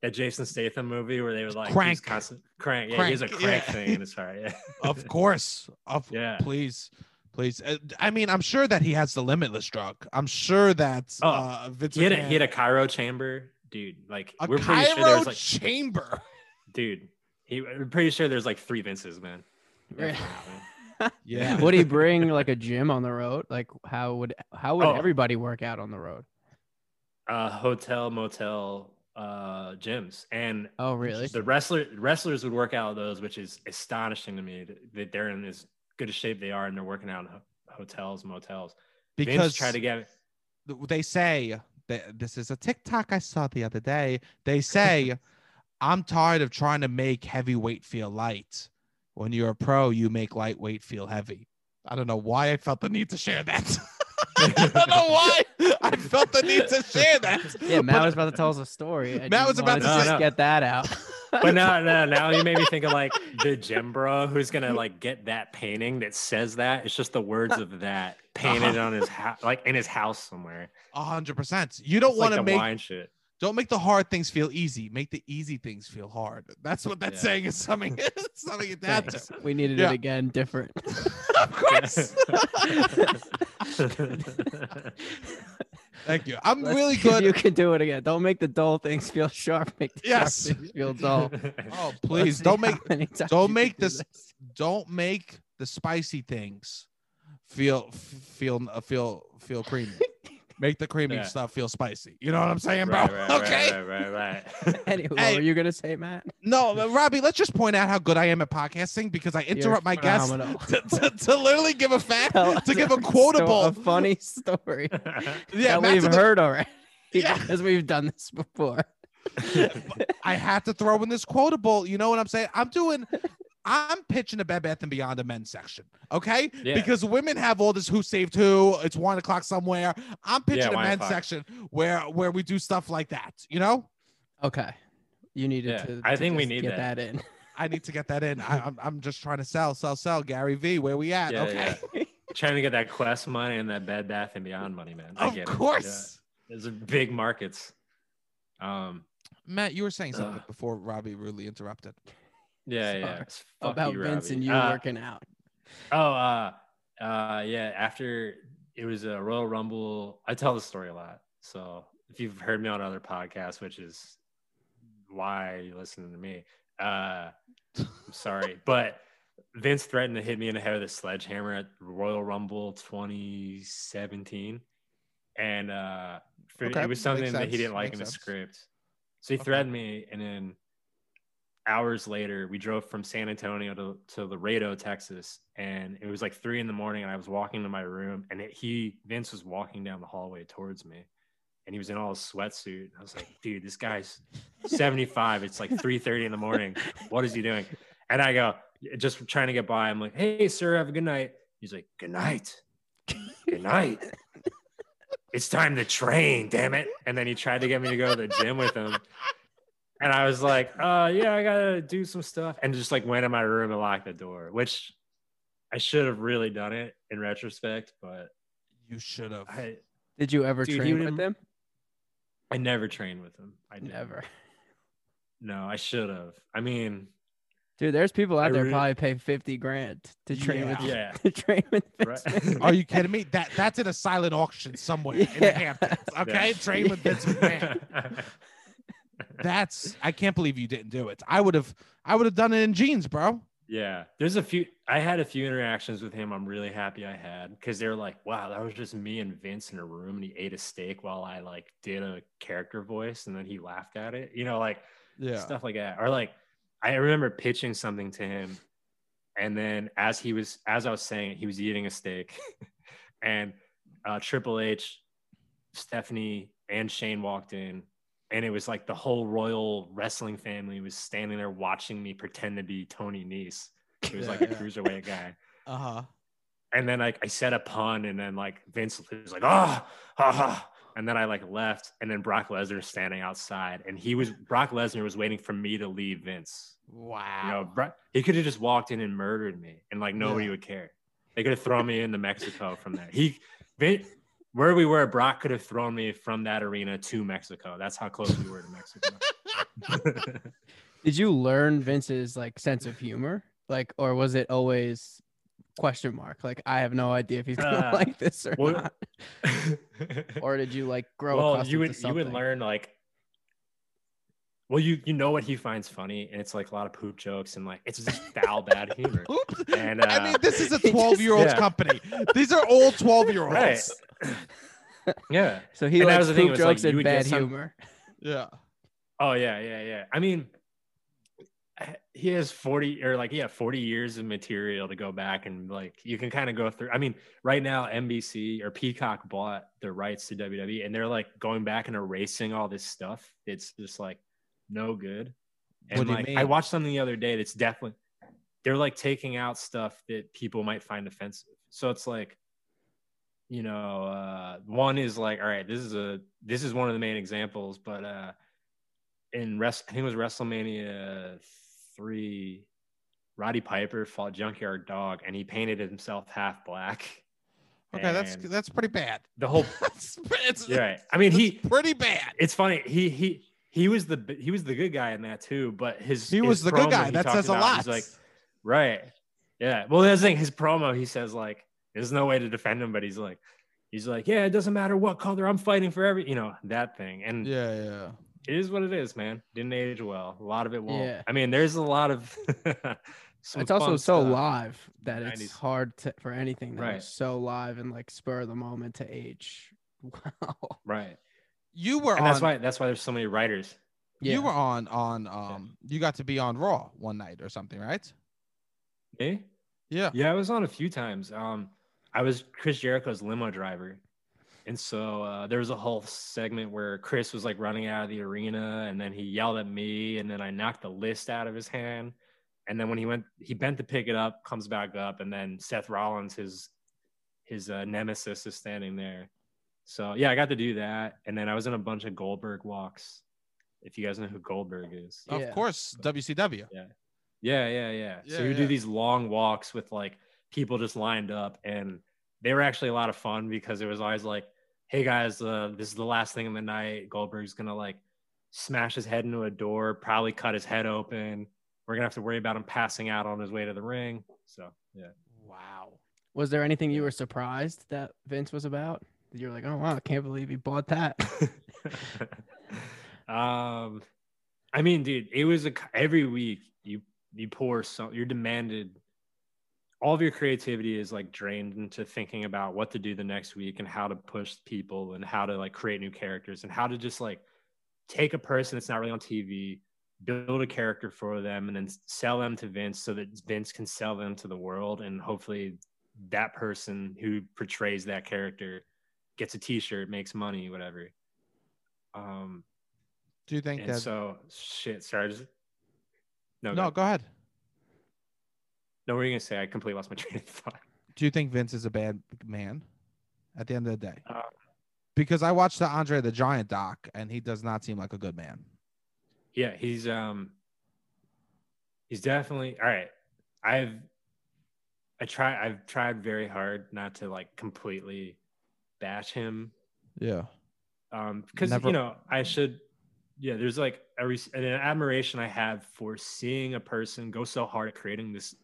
that Jason Statham movie where they were like he was Crank. constant crank yeah he has a Crank, crank yeah. thing in his heart yeah of course, of Yeah. please, please. Uh, I mean, I'm sure that he has the limitless drug. I'm sure that Oh, uh, Vince he had a, McMahon- he had a cryo chamber dude like a we're pretty cryo sure there's like chamber. Dude he we're pretty sure there's like three Vinces man Right. Yeah. would he bring like a gym on the road? Like how would how would Oh. everybody work out on the road? uh hotel motel uh gyms and Oh really? the wrestler wrestlers would work out of those which is astonishing to me that- that they're in as good a shape they are and they're working out in hotels motels Vince Because tried to get they say that this is a TikTok I saw the other day. They say, I'm tired of trying to make heavyweight feel light. When you're a pro, you make lightweight feel heavy. I don't know why I felt the need to share that. I don't know why I felt the need to share that. Yeah, Matt But- was about to tell us a story. I Matt was about wanted to just say- get that out. but now, now, now you made me think of like the gym bro who's gonna like get that painting that says that. It's just the words of that painted uh-huh. on his house, like in his house somewhere. A hundred percent. You don't want to the make wine shit. Don't make the hard things feel easy. Make the easy things feel hard. That's what that Yeah. saying is something. something it had to. Thanks. We needed Yeah. it again, different. of course. Thank you. I'm Let's really good. You can do it again. Don't make the dull things feel sharp. Make the Yes. sharp things feel dull. Oh, please don't make don't you can make do this- don't make the spicy things feel feel feel feel creamy. Make the creamy Yeah. stuff feel spicy. You know what I'm saying, bro? Right, right, right, okay. right, right, right. Anyway, what Hey. were you gonna say, Matt? No, Robbie, let's just point out how good I am at podcasting because I You're interrupt my guests to, to, to literally give a fact, to us give a quotable. a funny story yeah, that Matt's we've the- heard already. Yeah. because we've done this before. I have to throw in this quotable. You know what I'm saying? I'm doing. I'm pitching a Bed Bath and Beyond the men's section, okay? Yeah. Because women have all this who saved who. It's one o'clock somewhere. I'm pitching a men's o'clock. section where where we do stuff like that. You know, Okay, you needed Yeah, to. I to think we just need get that. that in. I need to get that in. I, I'm I'm just trying to sell, sell, sell. Gary V, where we at? Yeah, okay, Trying to get that Quest money and that Bed Bath and Beyond money, man. I of get it. course. Yeah. Those big markets. Um, Matt, you were saying something Ugh. before Robbie rudely interrupted. Yeah, Sorry. yeah. fuck About you, Vince Robbie. and you Uh, working out. Oh, uh, uh, yeah. After it was a Royal Rumble, I tell the story a lot. So if you've heard me on other podcasts, which is why you listening to me, uh, I'm sorry, but Vince threatened to hit me in the head with a sledgehammer at Royal Rumble 2017, and uh, for, Okay, it was something makes that he didn't like makes in the sense. script. So he Okay. threatened me, and then hours later, we drove from San Antonio to, to Laredo, Texas, and it was like three in the morning, and I was walking to my room, and it, he Vince was walking down the hallway towards me, and he was in all his sweatsuit. I was like, dude, this guy's 75. It's like 3:30 in the morning. What is he doing? And I go, just trying to get by. I'm like, hey, sir, have a good night. He's like, good night. Good night. It's time to train, damn it. And then he tried to get me to go to the gym with him. And I was like, uh, yeah, I gotta do some stuff. And just like went in my room and locked the door, which I should have really done it in retrospect, but You should have. I Did you ever Dude, train with didn't- them? I never trained with him. I didn't. Never. No, I should have. I mean, Dude, there's people out I there really- probably pay 50 grand to train with yeah. to train with Right. Are you kidding me? That that's in a silent auction somewhere in the Yeah. Hamptons. Okay, Yeah. train with Vince McMahon. That's I can't believe you didn't do it. I would have I would have done it in jeans, bro. Yeah, there's a few. I had a few interactions with him. I'm really happy I had because they're like, "Wow, that was just me and Vince in a room, and he ate a steak while I like did a character voice, and then he laughed at it." You know, like Yeah. stuff like that. Or like, I remember pitching something to him, and then as he was, as I was saying it, he was eating a steak, and uh, Triple H, Stephanie, and Shane walked in, and it was like the whole royal wrestling family was standing there watching me pretend to be Tony Nese. He was Yeah, like a yeah. cruiserweight guy. Uh-huh. And then like I said a pun, and then like Vince was like, "Oh, ha ha," and then I like left, and then Brock Lesnar was standing outside, and he was Brock Lesnar was waiting for me to leave Vince. Wow. You know, he could have just walked in and murdered me, and like nobody Yeah. would care. They could have thrown me into Mexico from there. He, Vin, where we were, Brock could have thrown me from that arena to Mexico. That's how close we were to Mexico. Did you learn Vince's like sense of humor? Like, or was it always question mark? Like, I have no idea if he's gonna Uh, like this or well- not. Or did you like grow well, accustomed you would you would learn like. Well, you you know what he finds funny, and it's like a lot of poop jokes, and like it's just foul bad humor. Oops. And I uh, mean, this is a 12 year old yeah. company. These are all 12 year olds. Right. yeah. So he And that likes was the thing, poop like jokes and would get bad some- humor. Yeah. Oh yeah, yeah, yeah. I mean, he has 40 or like yeah 40 years of material to go back and like you can kind of go through i mean right now nbc or peacock bought the rights to wwe and they're like going back and erasing all this stuff it's just like no good and What do you like i watched something the other day that's definitely they're like taking out stuff that people might find offensive so it's like you know uh one is like all right this is a this is one of the main examples but uh in rest i think it was wrestlemania three roddy piper fought junkyard dog and he painted himself half black Okay, that's And that's pretty bad. the whole. That's it's, right. I mean, he. pretty bad. It's funny. He he he was the he was the good guy in that too. But his He his was the good guy. That says a lot. He's like, right, yeah. Well, that's the thing. His promo, he says like, there's no way to defend him, but he's like, he's like, yeah, it doesn't matter what color I'm fighting for every, you know, that thing. And yeah, yeah. it is what it is, man. Didn't age well. A lot of it won't. Yeah. I mean, there's a lot of. it's also so live that it's hard to, for anything that Right. is so live and like spur of the moment to age. Wow. Right. You were And on. that's why that's why there's so many writers. you were on on um. You got to be on Raw one night or something, right? Me? Yeah. Yeah, I was on a few times. Um, I was Chris Jericho's limo driver, and so uh, there was a whole segment where Chris was like running out of the arena, and then he yelled at me, and then I knocked the list out of his hand, and then when he went, he bent to pick it up, comes back up, and then Seth Rollins, his his uh, nemesis, is standing there. So yeah, I got to do that, and then I was in a bunch of Goldberg walks. If you guys know who Goldberg is, Of course, WCW. yeah, yeah, yeah. Yeah, so you yeah. do these long walks with like people just lined up, and they were actually a lot of fun because it was always like, "Hey guys, uh, this is the last thing in the night. Goldberg's gonna like smash his head into a door, probably cut his head open. We're gonna have to worry about him passing out on his way to the ring." So yeah. Wow. Was there anything you were surprised that Vince was about? That you were like, oh wow, I can't believe he bought that. um, I mean, dude, it was a every week you you pour some you're demanded. All of your creativity is like drained into thinking about what to do the next week and how to push people and how to like create new characters and how to just like take a person that's not really on TV, build a character for them, and then sell them to Vince so that Vince can sell them to the world and hopefully that person who portrays that character gets a T-shirt, makes money, whatever. Um, Do you think that? so shit. Sorry, just no, no, no, go ahead. no. What are you gonna say? I completely lost my train of thought. Do you think Vince is a bad man? At the end of the day, Uh, because I watched the Andre the Giant doc, and he does not seem like a good man. yeah, he's um, he's definitely all right. I've I try. I've tried very hard not to like completely bash him Yeah. um because Never- you know i should yeah there's like res- an admiration i have for seeing a person go so hard at creating this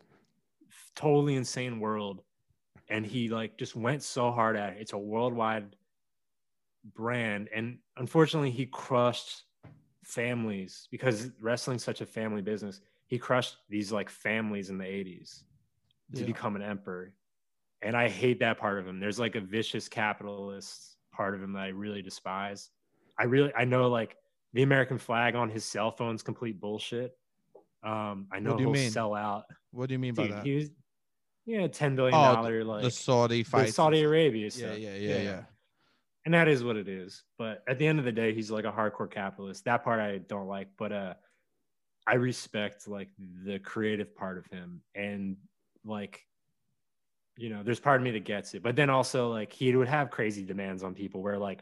totally insane world and he like just went so hard at it it's a worldwide brand and unfortunately he crushed families because wrestling's such a family business he crushed these like families in the 80s to Yeah. become an emperor and i hate that part of him there's like a vicious capitalist part of him that i really despise i really i know like the american flag on his cell phone's complete bullshit um i know he'll mean? sell out What do you mean by that? he was yeah ten billion dollar like the Saudi the fight. saudi arabia Yeah, stuff. yeah, yeah, yeah. and that is what it is but at the end of the day he's like a hardcore capitalist that part i don't like but uh i respect like the creative part of him and like you know there's part of me that gets it. But then also like he would have crazy demands on people where like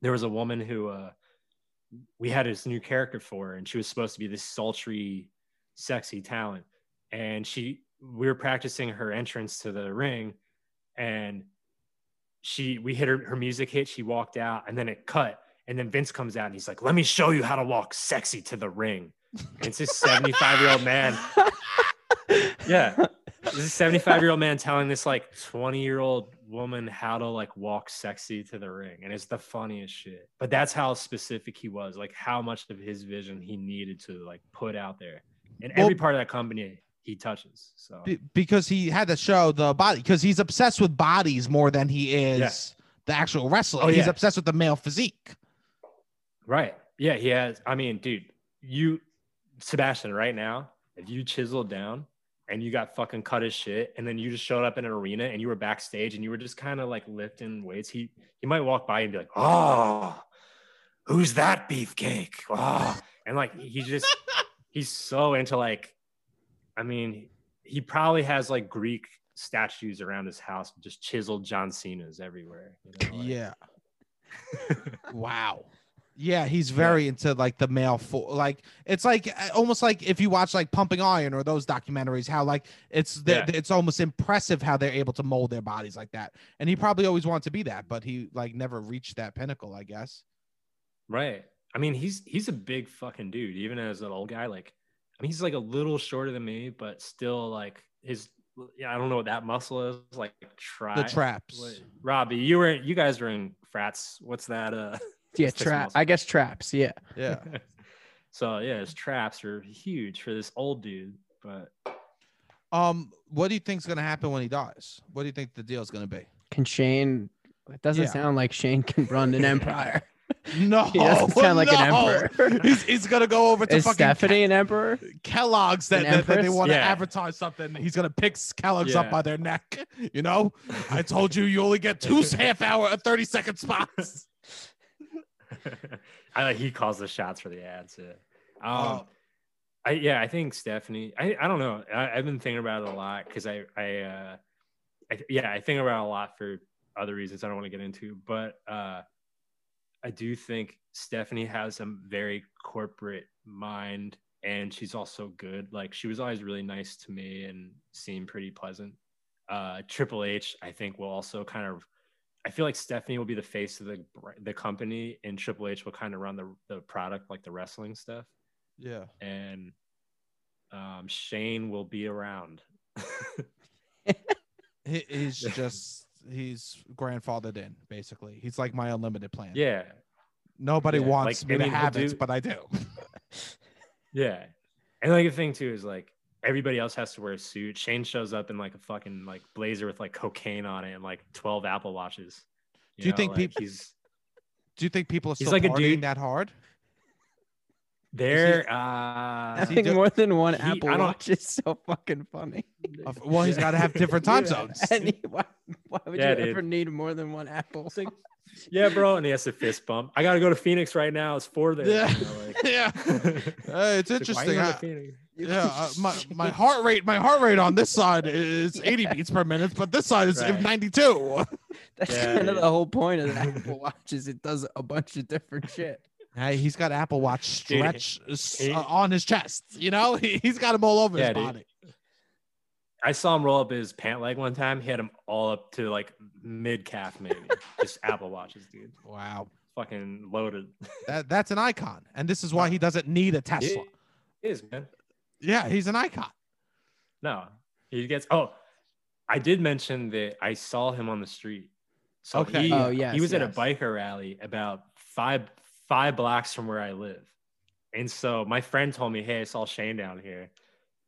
there was a woman who uh we had this new character for her and she was supposed to be this sultry sexy talent. And she we were practicing her entrance to the ring and she we hit her her music hit she walked out and then it cut. And then vince comes out and he's like let me show you how to walk sexy to the ring. And it's this 75 year old man. Yeah this is 75 year old man telling this like 20 year old woman how to like walk sexy to the ring and it's the funniest shit but that's how specific he was like how much of his vision he needed to like put out there and Well- every part of that company he touches so Be- because he had to show the body because he's obsessed with bodies more than he is Yeah. the actual wrestler. Oh, he's yeah. obsessed with the male physique. Right. Yeah, he has. I mean, dude, you, Sebastian, right now, if you chiseled down and you got fucking cut as shit, and then you just showed up in an arena and you were backstage and you were just kind of like lifting weights, he he might walk by and be like, "Oh, who's that beefcake?" Oh, and like he just he's so into like, I mean, he probably has like Greek statues around his house, just chiseled John Cena's everywhere. you know, like- Yeah. wow. Yeah, he's very into like the male for like it's like uh, almost like if you watch like Pumping Iron or those documentaries, how like it's Yeah. it's almost impressive how they're able to mold their bodies like that. And he probably always wanted to be that, but he like never reached that pinnacle, I guess. Right. I mean, he's he's a big fucking dude, even as an old guy. Like, I mean, he's like a little shorter than me, but still like his. Yeah, I don't know what that muscle is. Like try The traps. Robbie, you were you guys were in frats. What's that? Uh, Yeah, Just trap. I guess traps. Yeah. Yeah. so yeah, his traps are huge for this old dude. But Um, what do you think's gonna happen when he dies? What do you think the deal's gonna be? Can Shane? It doesn't Yeah. sound like Shane can run an empire. No, He doesn't sound like an no. emperor. He's, he's gonna go over to Is fucking Stephanie an emperor? Kellogg's that, An that, that they empress? want to Yeah. advertise something. He's gonna pick Kellogg's up Yeah. by their neck. You know, I told you you only get two half hour, uh, thirty second spots. I like he calls the shots for the ads. Yeah. Um, Oh. I yeah, I think Stephanie. I, I don't know. I, I've been thinking about it a lot because I I uh, I yeah I think about it a lot for other reasons I don't want to get into, but uh, I do think Stephanie has a very corporate mind, and she's also good. Like she was always really nice to me and seemed pretty pleasant. Uh, Triple H, I think, will also kind of. I feel like Stephanie will be the face of the the company, and Triple H will kind of run the the product, like the wrestling stuff Yeah, and um, Shane will be around. he, he's just he's grandfathered in. Basically, he's like my unlimited plan. yeah, nobody Yeah, wants like, me I to mean, he'll have it, do- but I do. yeah. And like the thing too is like everybody else has to wear a suit. Shane shows up in like a fucking like blazer with like cocaine on it and like twelve Apple watches. Do you think like, peop- he's Do you think people are still like a partying dude- that hard? there? Uh, I think do- more than one he- Apple Watch is so fucking funny. Well, he's got to have different time zones. And he- why, why would Yeah, you dude. ever need more than one Apple? It's like, yeah, bro, and he has to fist bump. I gotta go to Phoenix right now. It's four there. Yeah. You know, like- yeah, Hey, it's It's like, why interesting. you going I- to Phoenix? yeah, uh, my my heart rate my heart rate on this side is 80 beats per minute, but this side is Right. 92. That's Yeah, kind of the whole point of the Apple Watch is it does a bunch of different shit. Hey, he's got Apple Watch stretch s- he- uh, on his chest. You know, he, he's got him all over Yeah, his dude. body. I saw him roll up his pant leg one time. He had him all up to like mid calf, maybe. Just Apple watches, dude. Wow, Fucking loaded. that that's an icon, and this is why he doesn't need a Tesla. It is, man. Yeah, he's an icon. No, he gets. Oh, I did mention that I saw him on the street. So Okay. he, Oh, he yes, was at a biker rally about five five blocks from where I live, and so my friend told me, "Hey, I saw Shane down here,"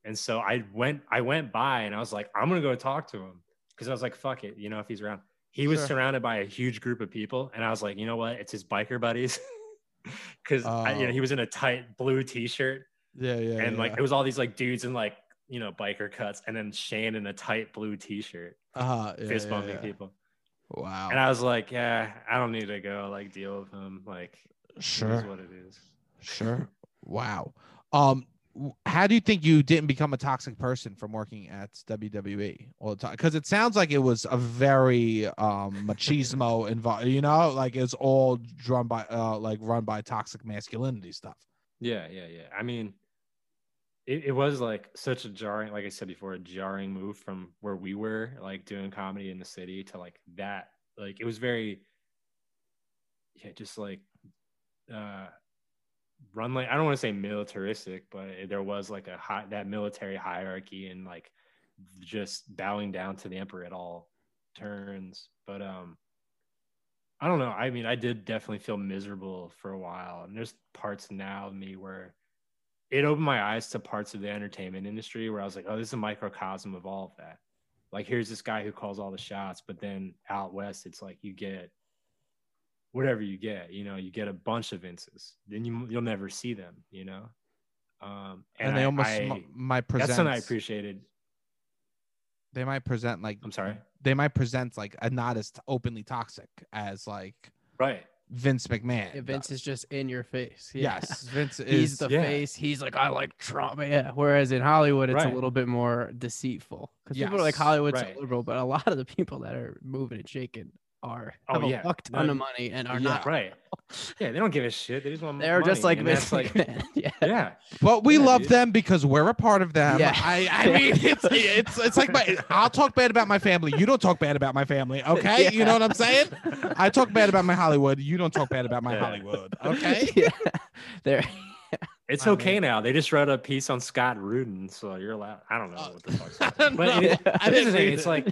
and so I went I went by and I was like, "I'm gonna go talk to him," because I was like, "Fuck it," you know, if he's around. He was Sure. surrounded by a huge group of people, and I was like, "You know what? It's his biker buddies." Because you know Oh. he was in a tight blue T-shirt, Yeah, yeah. and like yeah. it was all these like dudes in like you know biker cuts and then shane in a tight blue t-shirt uh, yeah, fist bumping yeah. people Wow, and i was like yeah i don't need to go like deal with him like sure, what it is sure. Wow. Um, how do you think you didn't become a toxic person from working at WWE all the time? Because it sounds like it was a very um machismo involved. You know, like it's all run by uh like run by toxic masculinity stuff. yeah yeah yeah i mean it, it was like such a jarring like i said before a jarring move from where we were like doing comedy in the city to like that like it was very yeah just like uh run like I don't want to say militaristic, but there was like a high that military hierarchy and like just bowing down to the emperor at all turns. But um I don't know. I mean, I did definitely feel miserable for a while. And there's parts now of me where it opened my eyes to parts of the entertainment industry where I was like, oh, this is a microcosm of all of that. Like, here's this guy who calls all the shots, but then out west, it's like you get whatever you get. You know, you get a bunch of Vinces, then you you'll never see them. You know, um, And, and, they I- almost I- m- might present. that's something I appreciated. They might present like I'm sorry. they might present like a not as openly toxic as like Right. Vince McMahon. Yeah, Vince does. is just in your face. Yeah. Yes, Vince is. He's the yeah. face. He's like, I like Trump. Yeah. Whereas in Hollywood, it's Right. a little bit more deceitful because people are like Yes, Hollywood's right. liberal, but a lot of the people that are moving and shaking are Oh, have a yeah. fuck ton No, of money and are yeah. not. Right. Yeah, they don't give a shit. They just want money. They're just like this. that's Vince McMahon. yeah. yeah. But we Yeah, love dude. them because we're a part of them. Yeah. I, I mean, it's it's it's like my. I'll talk bad about my family. You don't talk bad about my family. Okay, you know what I'm saying? I talk bad about my Hollywood. You don't talk bad about my Yeah. Hollywood. Okay. yeah. They're It's I okay mean- now. They just wrote a piece on Scott Rudin, so you're allowed. I don't know Oh, what the fuck's I happening. don't But know. it, I here's didn't the thing, it's like,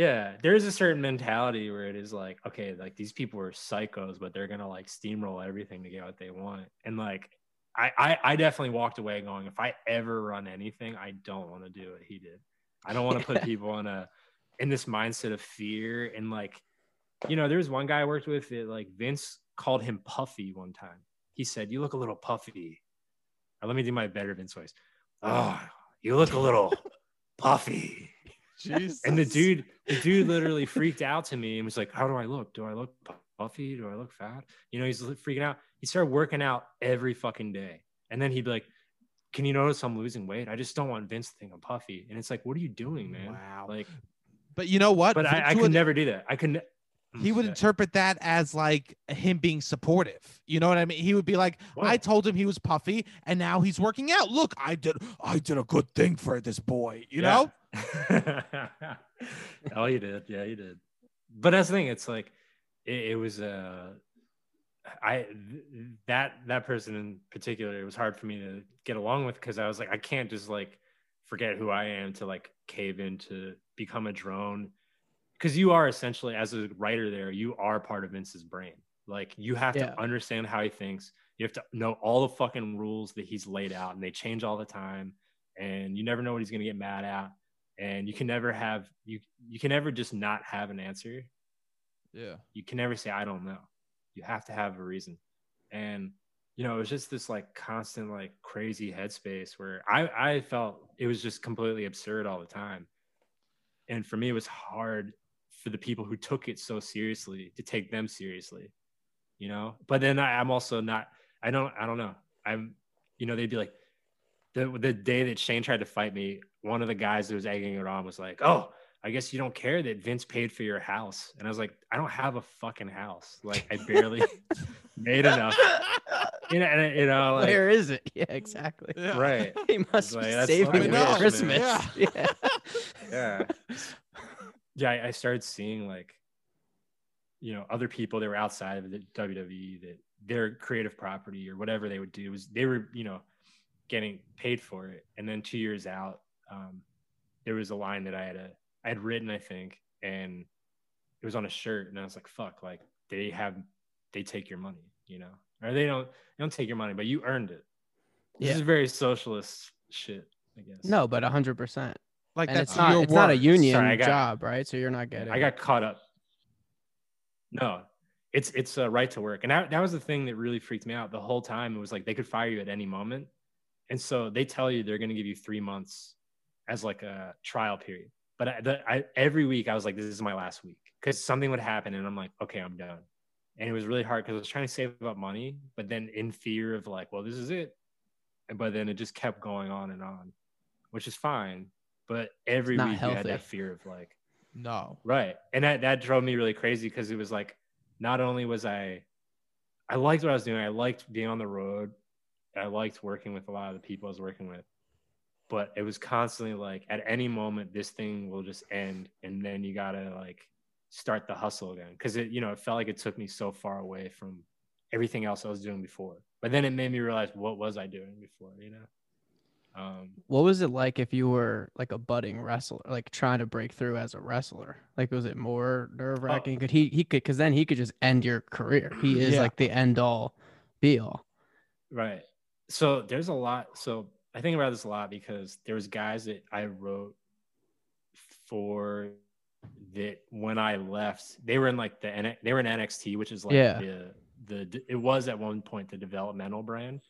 yeah, there's a certain mentality where it is like, okay, like these people are psychos, but they're gonna like steamroll everything to get what they want. And like, I I, I definitely walked away going, if I ever run anything, I don't want to do what he did. I don't want to put people in a in this mindset of fear and like, you know, there was one guy I worked with that like Vince called him puffy one time. He said, "You look a little puffy." Let me do my better Vince voice. Oh, you look a little puffy. Jesus. And the dude, the dude literally freaked out to me and was like, How do I look? Do I look puffy? Do I look fat? You know, he's freaking out. He started working out every fucking day. And then he'd be like, Can you notice I'm losing weight? I just don't want Vince to think I'm puffy. And it's like, What are you doing, man? Wow. Like, But you know what? but I, Vince I could would- never do that. I could. Ne- He oh, would Yeah. interpret that as like him being supportive. You know what I mean? He would be like, I told him he was puffy, and now he's working out. Look, I did, I did a good thing for this boy. You know? Oh, you did. Yeah, you did. But that's the thing. It's like it, it was uh I th- that that person in particular, it was hard for me to get along with because I was like, I can't just like forget who I am to like cave in to become a drone. Because you are essentially, as a writer, there, you are part of Vince's brain. Like you have Yeah. to understand how he thinks. You have to know all the fucking rules that he's laid out, and they change all the time. And you never know what he's gonna get mad at and you can never have you you can never just not have an answer. Yeah. you can never say i don't know. You have to have a reason. And you know it was just this like constant like crazy headspace where i i felt it was just completely absurd all the time. And for me it was hard for the people who took it so seriously to take them seriously you know? But then I, i'm also not i don't i don't know. I'm you know they'd be like the the day that Shane tried to fight me, one of the guys that was egging it on was like, "Oh, I guess you don't care that Vince paid for your house." And I was like, "I don't have a fucking house. Like, I barely made enough." You know, and, you know, like, Where is it? Yeah, exactly. Yeah. right? He must like, be saving it for man. Christmas. Yeah. Yeah, yeah. I, I started seeing like, you know, other people that were outside of the WWE that their creative property or whatever they would do was they were, you know, getting paid for it. And then two years out, um, there was a line that I had a I had written, I think, and it was on a shirt, and I was like, "Fuck!" Like they have, they take your money, you know, or they don't, they don't take your money, but you earned it. This Yeah. is very socialist shit, I guess. No, but hundred percent. Like And that's it's not your it's not a union Sorry, got- job, right? So you're not getting I got caught up. No, it's it's a right to work, and that, that was the thing that really freaked me out the whole time. It was like they could fire you at any moment, and so they tell you they're going to give you three months as like a trial period. But I, the, I every week I was like, this is my last week because something would happen, and I'm like, okay, I'm done. And it was really hard because I was trying to save up money, but then in fear of like, well, this is it. And but then it just kept going on and on, which is fine. But every week you had that fear of like, No. Right. And that, that drove me really crazy because it was like, not only was I, I liked what I was doing, I liked being on the road, I liked working with a lot of the people I was working with, but it was constantly like, at any moment, this thing will just end. And then you got to like start the hustle again. Cause it, you know, it felt like it took me so far away from everything else I was doing before. But then it made me realize what was I doing before, you know? Um, What was it like if you were like a budding wrestler, like trying to break through as a wrestler? Like, was it more nerve wracking? Could he, he could, cause then he could just end your career. He is Yeah. like the end all be all. Right. So there's a lot. So I think about this a lot because there was guys that I wrote for that when I left, they were in like the they were in NXT, which is like Yeah. the the it was at one point the developmental brand.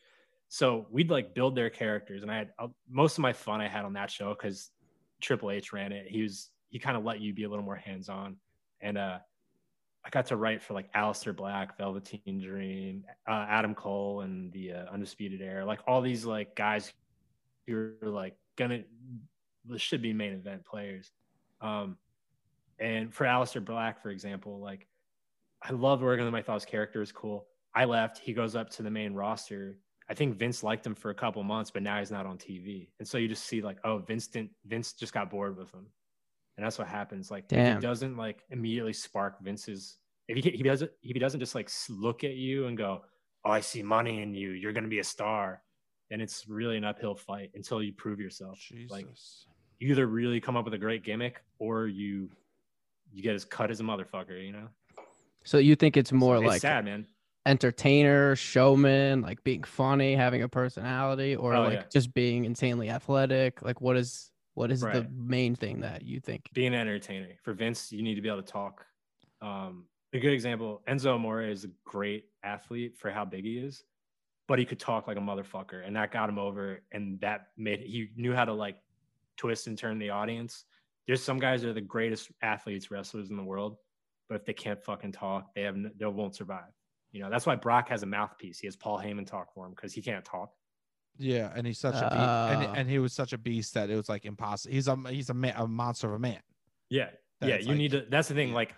So we'd like build their characters, and I had uh, most of my fun I had on that show because Triple H ran it. He was he kind of let you be a little more hands on, and uh, I got to write for like Aleister Black, Velveteen Dream, uh, Adam Cole, and the uh, Undisputed Era. Like all these like guys who are like gonna should be main event players. Um, And for Aleister Black, for example, like I loved working with him. I thought his character was cool. I left. He goes up to the main roster. I think Vince liked him for a couple months, but now he's not on TV. And so you just see like, oh, Vince didn't, Vince just got bored with him. And that's what happens. Like, Damn. he doesn't like immediately spark Vince's, if he, he doesn't, if he doesn't just like look at you and go, oh, I see money in you. You're going to be a star. Then it's really an uphill fight until you prove yourself. Jesus. Like, you either really come up with a great gimmick or you, you get as cut as a motherfucker, you know? So you think it's more it's like sad, man. entertainer, showman, like being funny, having a personality, or Oh, like yeah. just being insanely athletic? Like what is what is the main thing that you think? being an entertainer. For Vince, you need to be able to talk. Um, a good example, Enzo Amore is a great athlete for how big he is, but he could talk like a motherfucker, and that got him over. And that made he knew how to like twist and turn the audience. There's some guys that are the greatest athletes, wrestlers in the world, but if they can't fucking talk, they have they won't survive. You know that's why Brock has a mouthpiece. He has Paul Heyman talk for him because he can't talk. Yeah, and he's such a beast, Uh. and, and he was such a beast that it was like impossible. He's a he's a, man, a monster of a man. Yeah, that yeah. You like- need to. That's the thing. yeah. Like,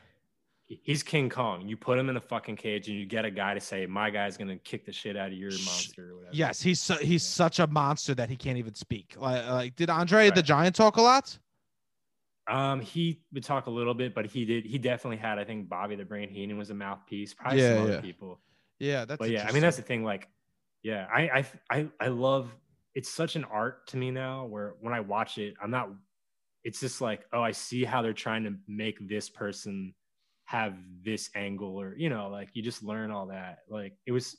he's King Kong. You put him in a fucking cage, and you get a guy to say, "My guy's gonna kick the shit out of your monster." Or whatever. Yes, he's su- he's Yeah. such a monster that he can't even speak. Like, like did Andre the Giant talk a lot? Um, he would talk a little bit, but he did. He definitely had. I think Bobby the Brain Heenan was a mouthpiece. Probably Yeah, some other yeah. people. Yeah, that's but yeah, I mean that's the thing. Like, yeah, I I I I love. It's such an art to me now. Where when I watch it, I'm not. It's just like, oh, I see how they're trying to make this person have this angle, or you know, like you just learn all that. Like it was.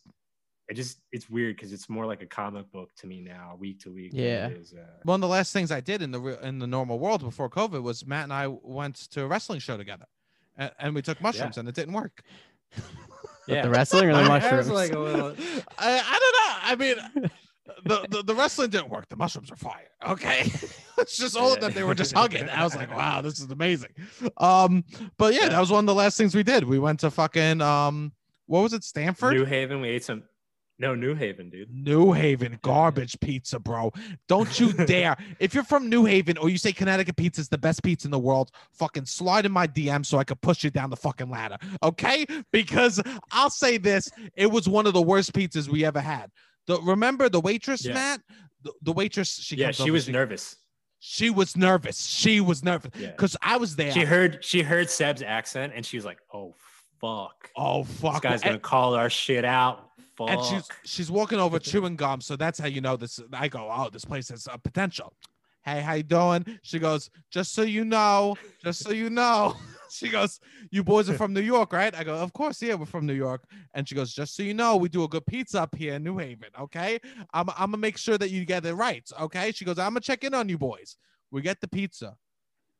It just it's weird because it's more like a comic book to me now, week to week. Yeah. is, uh, one of the last things I did in the real in the normal world before COVID was Matt and I went to a wrestling show together, and, and we took mushrooms and it didn't work. With The wrestling or the I- I mushrooms? like a little- I, I don't know. I mean, the, the the wrestling didn't work. The mushrooms are fire. Okay, it's just all of them. They were just hugging. I was like, wow, this is amazing. Um, but yeah, that was one of the last things we did. We went to fucking um, what was it, Stamford? New Haven. We ate some. No, New Haven, dude. New Haven garbage pizza, bro. Don't you dare. If you're from New Haven or you say Connecticut pizza is the best pizza in the world, fucking slide in my DM so I could push you down the fucking ladder. Okay? Because I'll say this, it was one of the worst pizzas we ever had. The remember the waitress, Yeah. Matt? The, the waitress, she yeah, she was nervous. She was nervous. She was nervous. Yeah. Because I was there. She heard she heard Seb's accent and she was like, "Oh fuck, oh fuck. this guy's And- gonna call our shit out." Fuck. and she's she's walking over chewing gum so that's how you know this i go oh this place has a potential. Hey how you doing? She goes just so you know just so you know. She goes you boys are from new york right? I go of course yeah we're from new york. And she goes just so you know we do a good pizza up here in new haven okay? I'm, I'm gonna make sure that you get it right okay? She goes i'm gonna check in on you boys. We get the pizza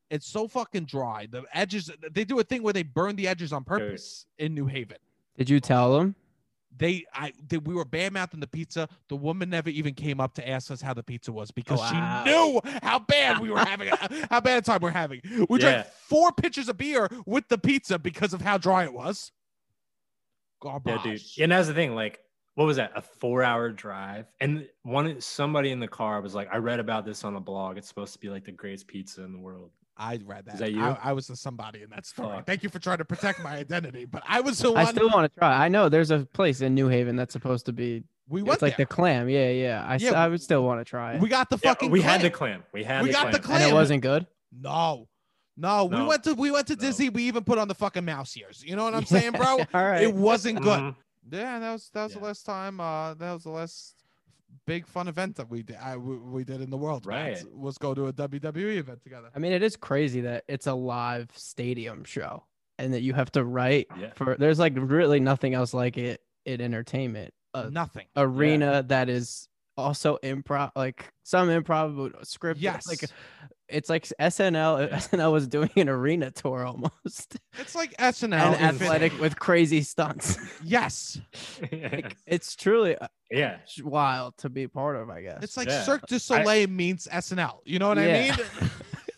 it's so fucking dry the edges they do a thing where they burn the edges on purpose in new haven Did you tell them? they I they, we were bad mouthing the pizza. The woman never even came up to ask us how the pizza was because wow. she knew how bad we were having it, how bad a time we're having. We Yeah. drank four pitchers of beer with the pizza because of how dry it was. Garbage. yeah, dude. And that's the thing. Like, what was that? A four-hour drive, and one somebody in the car was like, "I read about this on a blog. It's supposed to be like the greatest pizza in the world." I read that. that you? I, I was the somebody in that story. Fuck. Thank you for trying to protect my identity, but I was the one. I one. still want to try. I know there's a place in New Haven that's supposed to be. we went It's like there. the clam. Yeah, yeah. I, s- Yeah, I would still want to try it. we got the Yeah, fucking. we had the clam. clam. We had We the got clam. the and it wasn't good. No, no, we went to we went to No. Disney. We even put on the fucking mouse ears. You know what I'm saying, bro? All right. It wasn't good. Mhm. Yeah, that was that was the last time. Uh, that was the last big fun event that we did. I, we, we did in the world. Matt, Right. Was go to a WWE event together. I mean, it is crazy that it's a live stadium show and that you have to write Yeah. for. There's like really nothing else like it in entertainment. A Nothing. arena that is also improv, like some improv script. Yes. Like it's like SNL. SNL was doing an arena tour almost, It's like SNL. and if it- athletic with crazy stunts. Yes. Like, it's truly uh, yeah. wild to be part of. I guess. It's like Yeah. Cirque du Soleil means SNL. You know what I mean?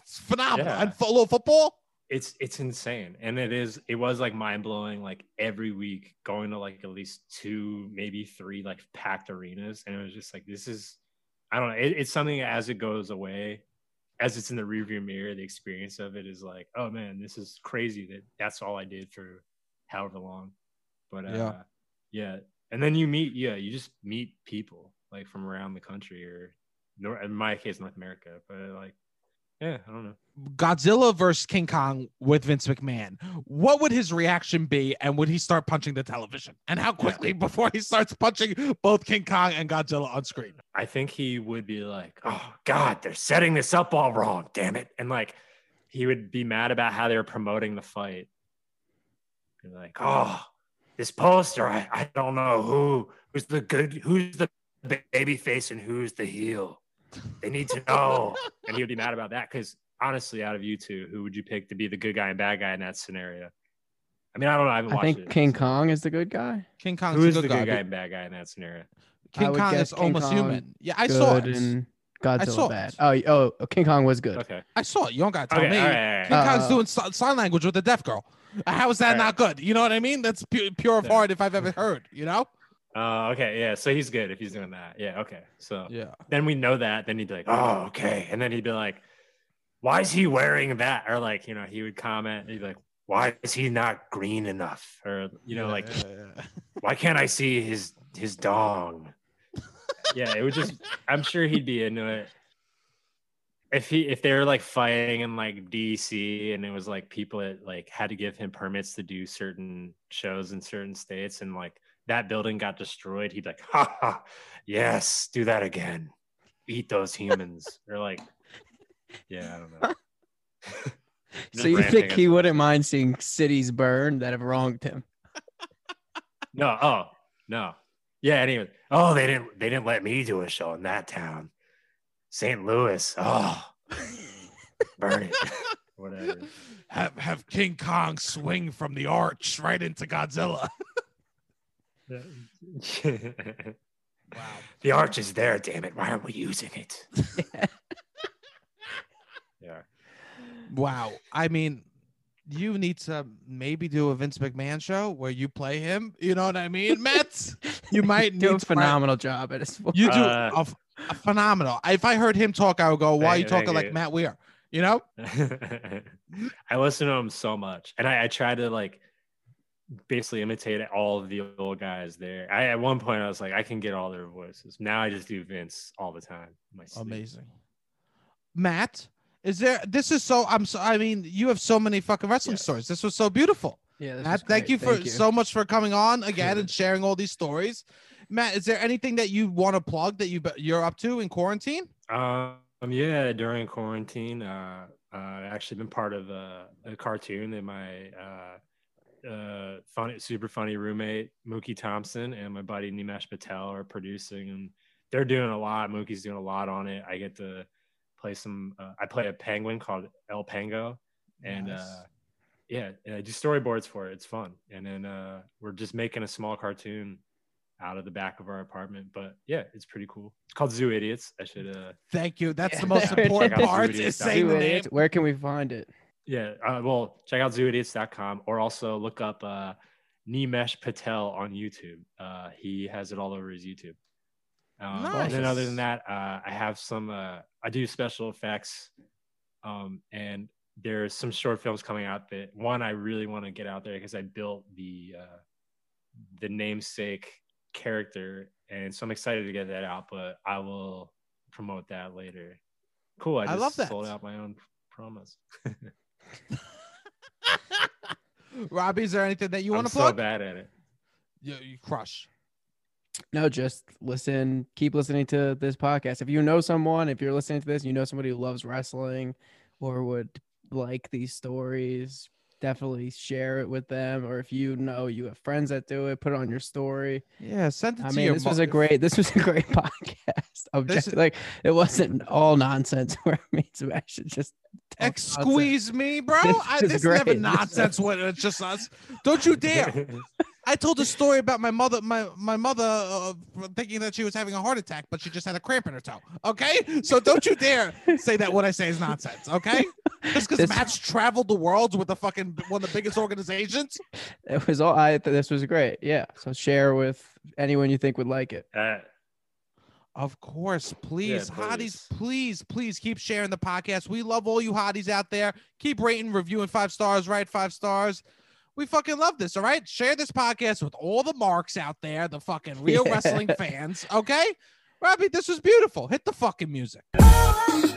it's phenomenal. Yeah. And fo- little football. it's it's insane and it is it was like mind-blowing like every week going to like at least two maybe three like packed arenas and it was just like this is i don't know it, it's something as it goes away as it's in the rearview mirror, the experience of it is like, oh man, this is crazy that that's all I did for however long. But uh, Yeah. yeah, and then you meet, yeah, you just meet people like from around the country or, nor- in my case, North America. But like, yeah, I don't know. Godzilla versus King Kong with Vince McMahon. What would his reaction be? And would he start punching the television? And how quickly before he starts punching both King Kong and Godzilla on screen? I think he would be like, "Oh God, they're setting this up all wrong, damn it!" And like, he would be mad about how they were promoting the fight. Be like, "Oh, this poster, I, I don't know who who's the good, who's the baby face, and who's the heel. They need to know." and he would be mad about that because honestly, out of you two, who would you pick to be the good guy and bad guy in that scenario? I mean, I don't know. I haven't I watched think it, King so- Kong is the good guy. King Kong Who a is the good guy, guy and bad guy in that scenario? King Kong is King almost Kong human. Yeah, I saw it. and I Godzilla saw bad. it. Oh, y- oh, King Kong was good. Okay. I saw it. You don't gotta tell Okay. me. all right, all right, King all right. Kong's Uh, doing si- sign language with the deaf girl. How is that Alright. not good? You know what I mean? That's pure, pure of Yeah. heart if I've ever heard. You know? Uh, okay, yeah. So he's good if he's doing that. Yeah, okay. So Yeah. then we know that. Then he'd be like, "Oh, okay," and then he'd be like, "Why is he wearing that?" Or like, you know, he would comment. He'd be like, "Why is he not green enough?" Or you know, like, "Why can't I see his his dong?" yeah, it would just. I'm sure he'd be into it. If he if they were like fighting in like DC and it was like people that like had to give him permits to do certain shows in certain states and like that building got destroyed, he'd be like, ha ha, yes, do that again. Eat those humans. or like, yeah, I don't know. So you think he wouldn't mind seeing cities burn that have wronged him? No, oh no. Yeah, anyway. Oh, they didn't they didn't let me do a show in that town. St. Louis. Oh burn it. Whatever. have have King Kong swing from the arch right into Godzilla. Wow. The arch is there, damn it. Why aren't we using it? yeah. Wow. I mean, you need to maybe do a Vince McMahon show where you play him. You know what I mean, Matt? You might do a need to find- phenomenal job at his voice. You do Uh, a, f- a phenomenal. If I heard him talk, I would go, "Why are you Thank- thank talking like you. Matt Weir?" You know? I listen to him so much, and I, I try to like basically imitate all of the old guys there. I at one point I was like, I can get all their voices. Now I just do Vince all the time. my. Amazing. Matt, is there? This is so. I'm so. I mean, you have so many fucking wrestling Yes. stories. This was so beautiful. yeah, Matt, thank you for Thank so much for coming on again and sharing all these stories. Matt, is there anything that you want to plug that you you're up to in quarantine? Um, yeah, during quarantine, uh, uh, I've actually been part of a, a cartoon that my uh, uh, funny, super funny roommate Mookie Thompson and my buddy Nimesh Patel are producing, and they're doing a lot. Mookie's doing a lot on it. I get to play some. Uh, I play a penguin called El Pango, and Nice. uh, yeah, and I do storyboards for it. It's fun, and then uh, we're just making a small cartoon out of the back of our apartment. But yeah, it's pretty cool. It's called Zoo Idiots. I should uh Thank you. That's Yeah. the most important part Idiots. is saying the name. Where can we find it? Yeah, uh, well, check out zooidiots.com or also look up uh, Nimesh Patel on YouTube. Uh, he has it all over his YouTube. Um, And then other than that, uh, I have some, uh, I do special effects. Um, and there's some short films coming out that one I really want to get out there because I built the uh, the namesake character, and so I'm excited to get that out. But I will promote that later. Cool. I, I just love that. sold out my own promise. Robbie, is there anything that you want I'm to so bad at it. You, you crush. No, just listen. Keep listening to this podcast. If you know someone, if you're listening to this, you know somebody who loves wrestling or would like these stories, definitely share it with them. Or if you know you have friends that do it, put it on your story. Yeah, send it I to mean, this mo- was a great. This was a great podcast. Object, is- like it wasn't all nonsense where me Sebastian just talk Ex nonsense. squeeze me, bro. This I, is this is never great. This nonsense when it's just us. Don't you dare. I told a story about my mother, my my mother uh, thinking that she was having a heart attack, but she just had a cramp in her toe. Okay, so don't you dare say that what I say is nonsense. Okay, just because Matt's traveled the world with the fucking one of the biggest organizations. It was all. I. This was great. Yeah. So share with anyone you think would like it. Uh, Of course, please, Yeah, hotties, please, please keep sharing the podcast. We love all you hotties out there. Keep rating, reviewing five stars, right? Five stars. We fucking love this. All right, share this podcast with all the marks out there, the fucking real Yeah. wrestling fans. Okay, Robbie, this was beautiful. Hit the fucking music. Oh,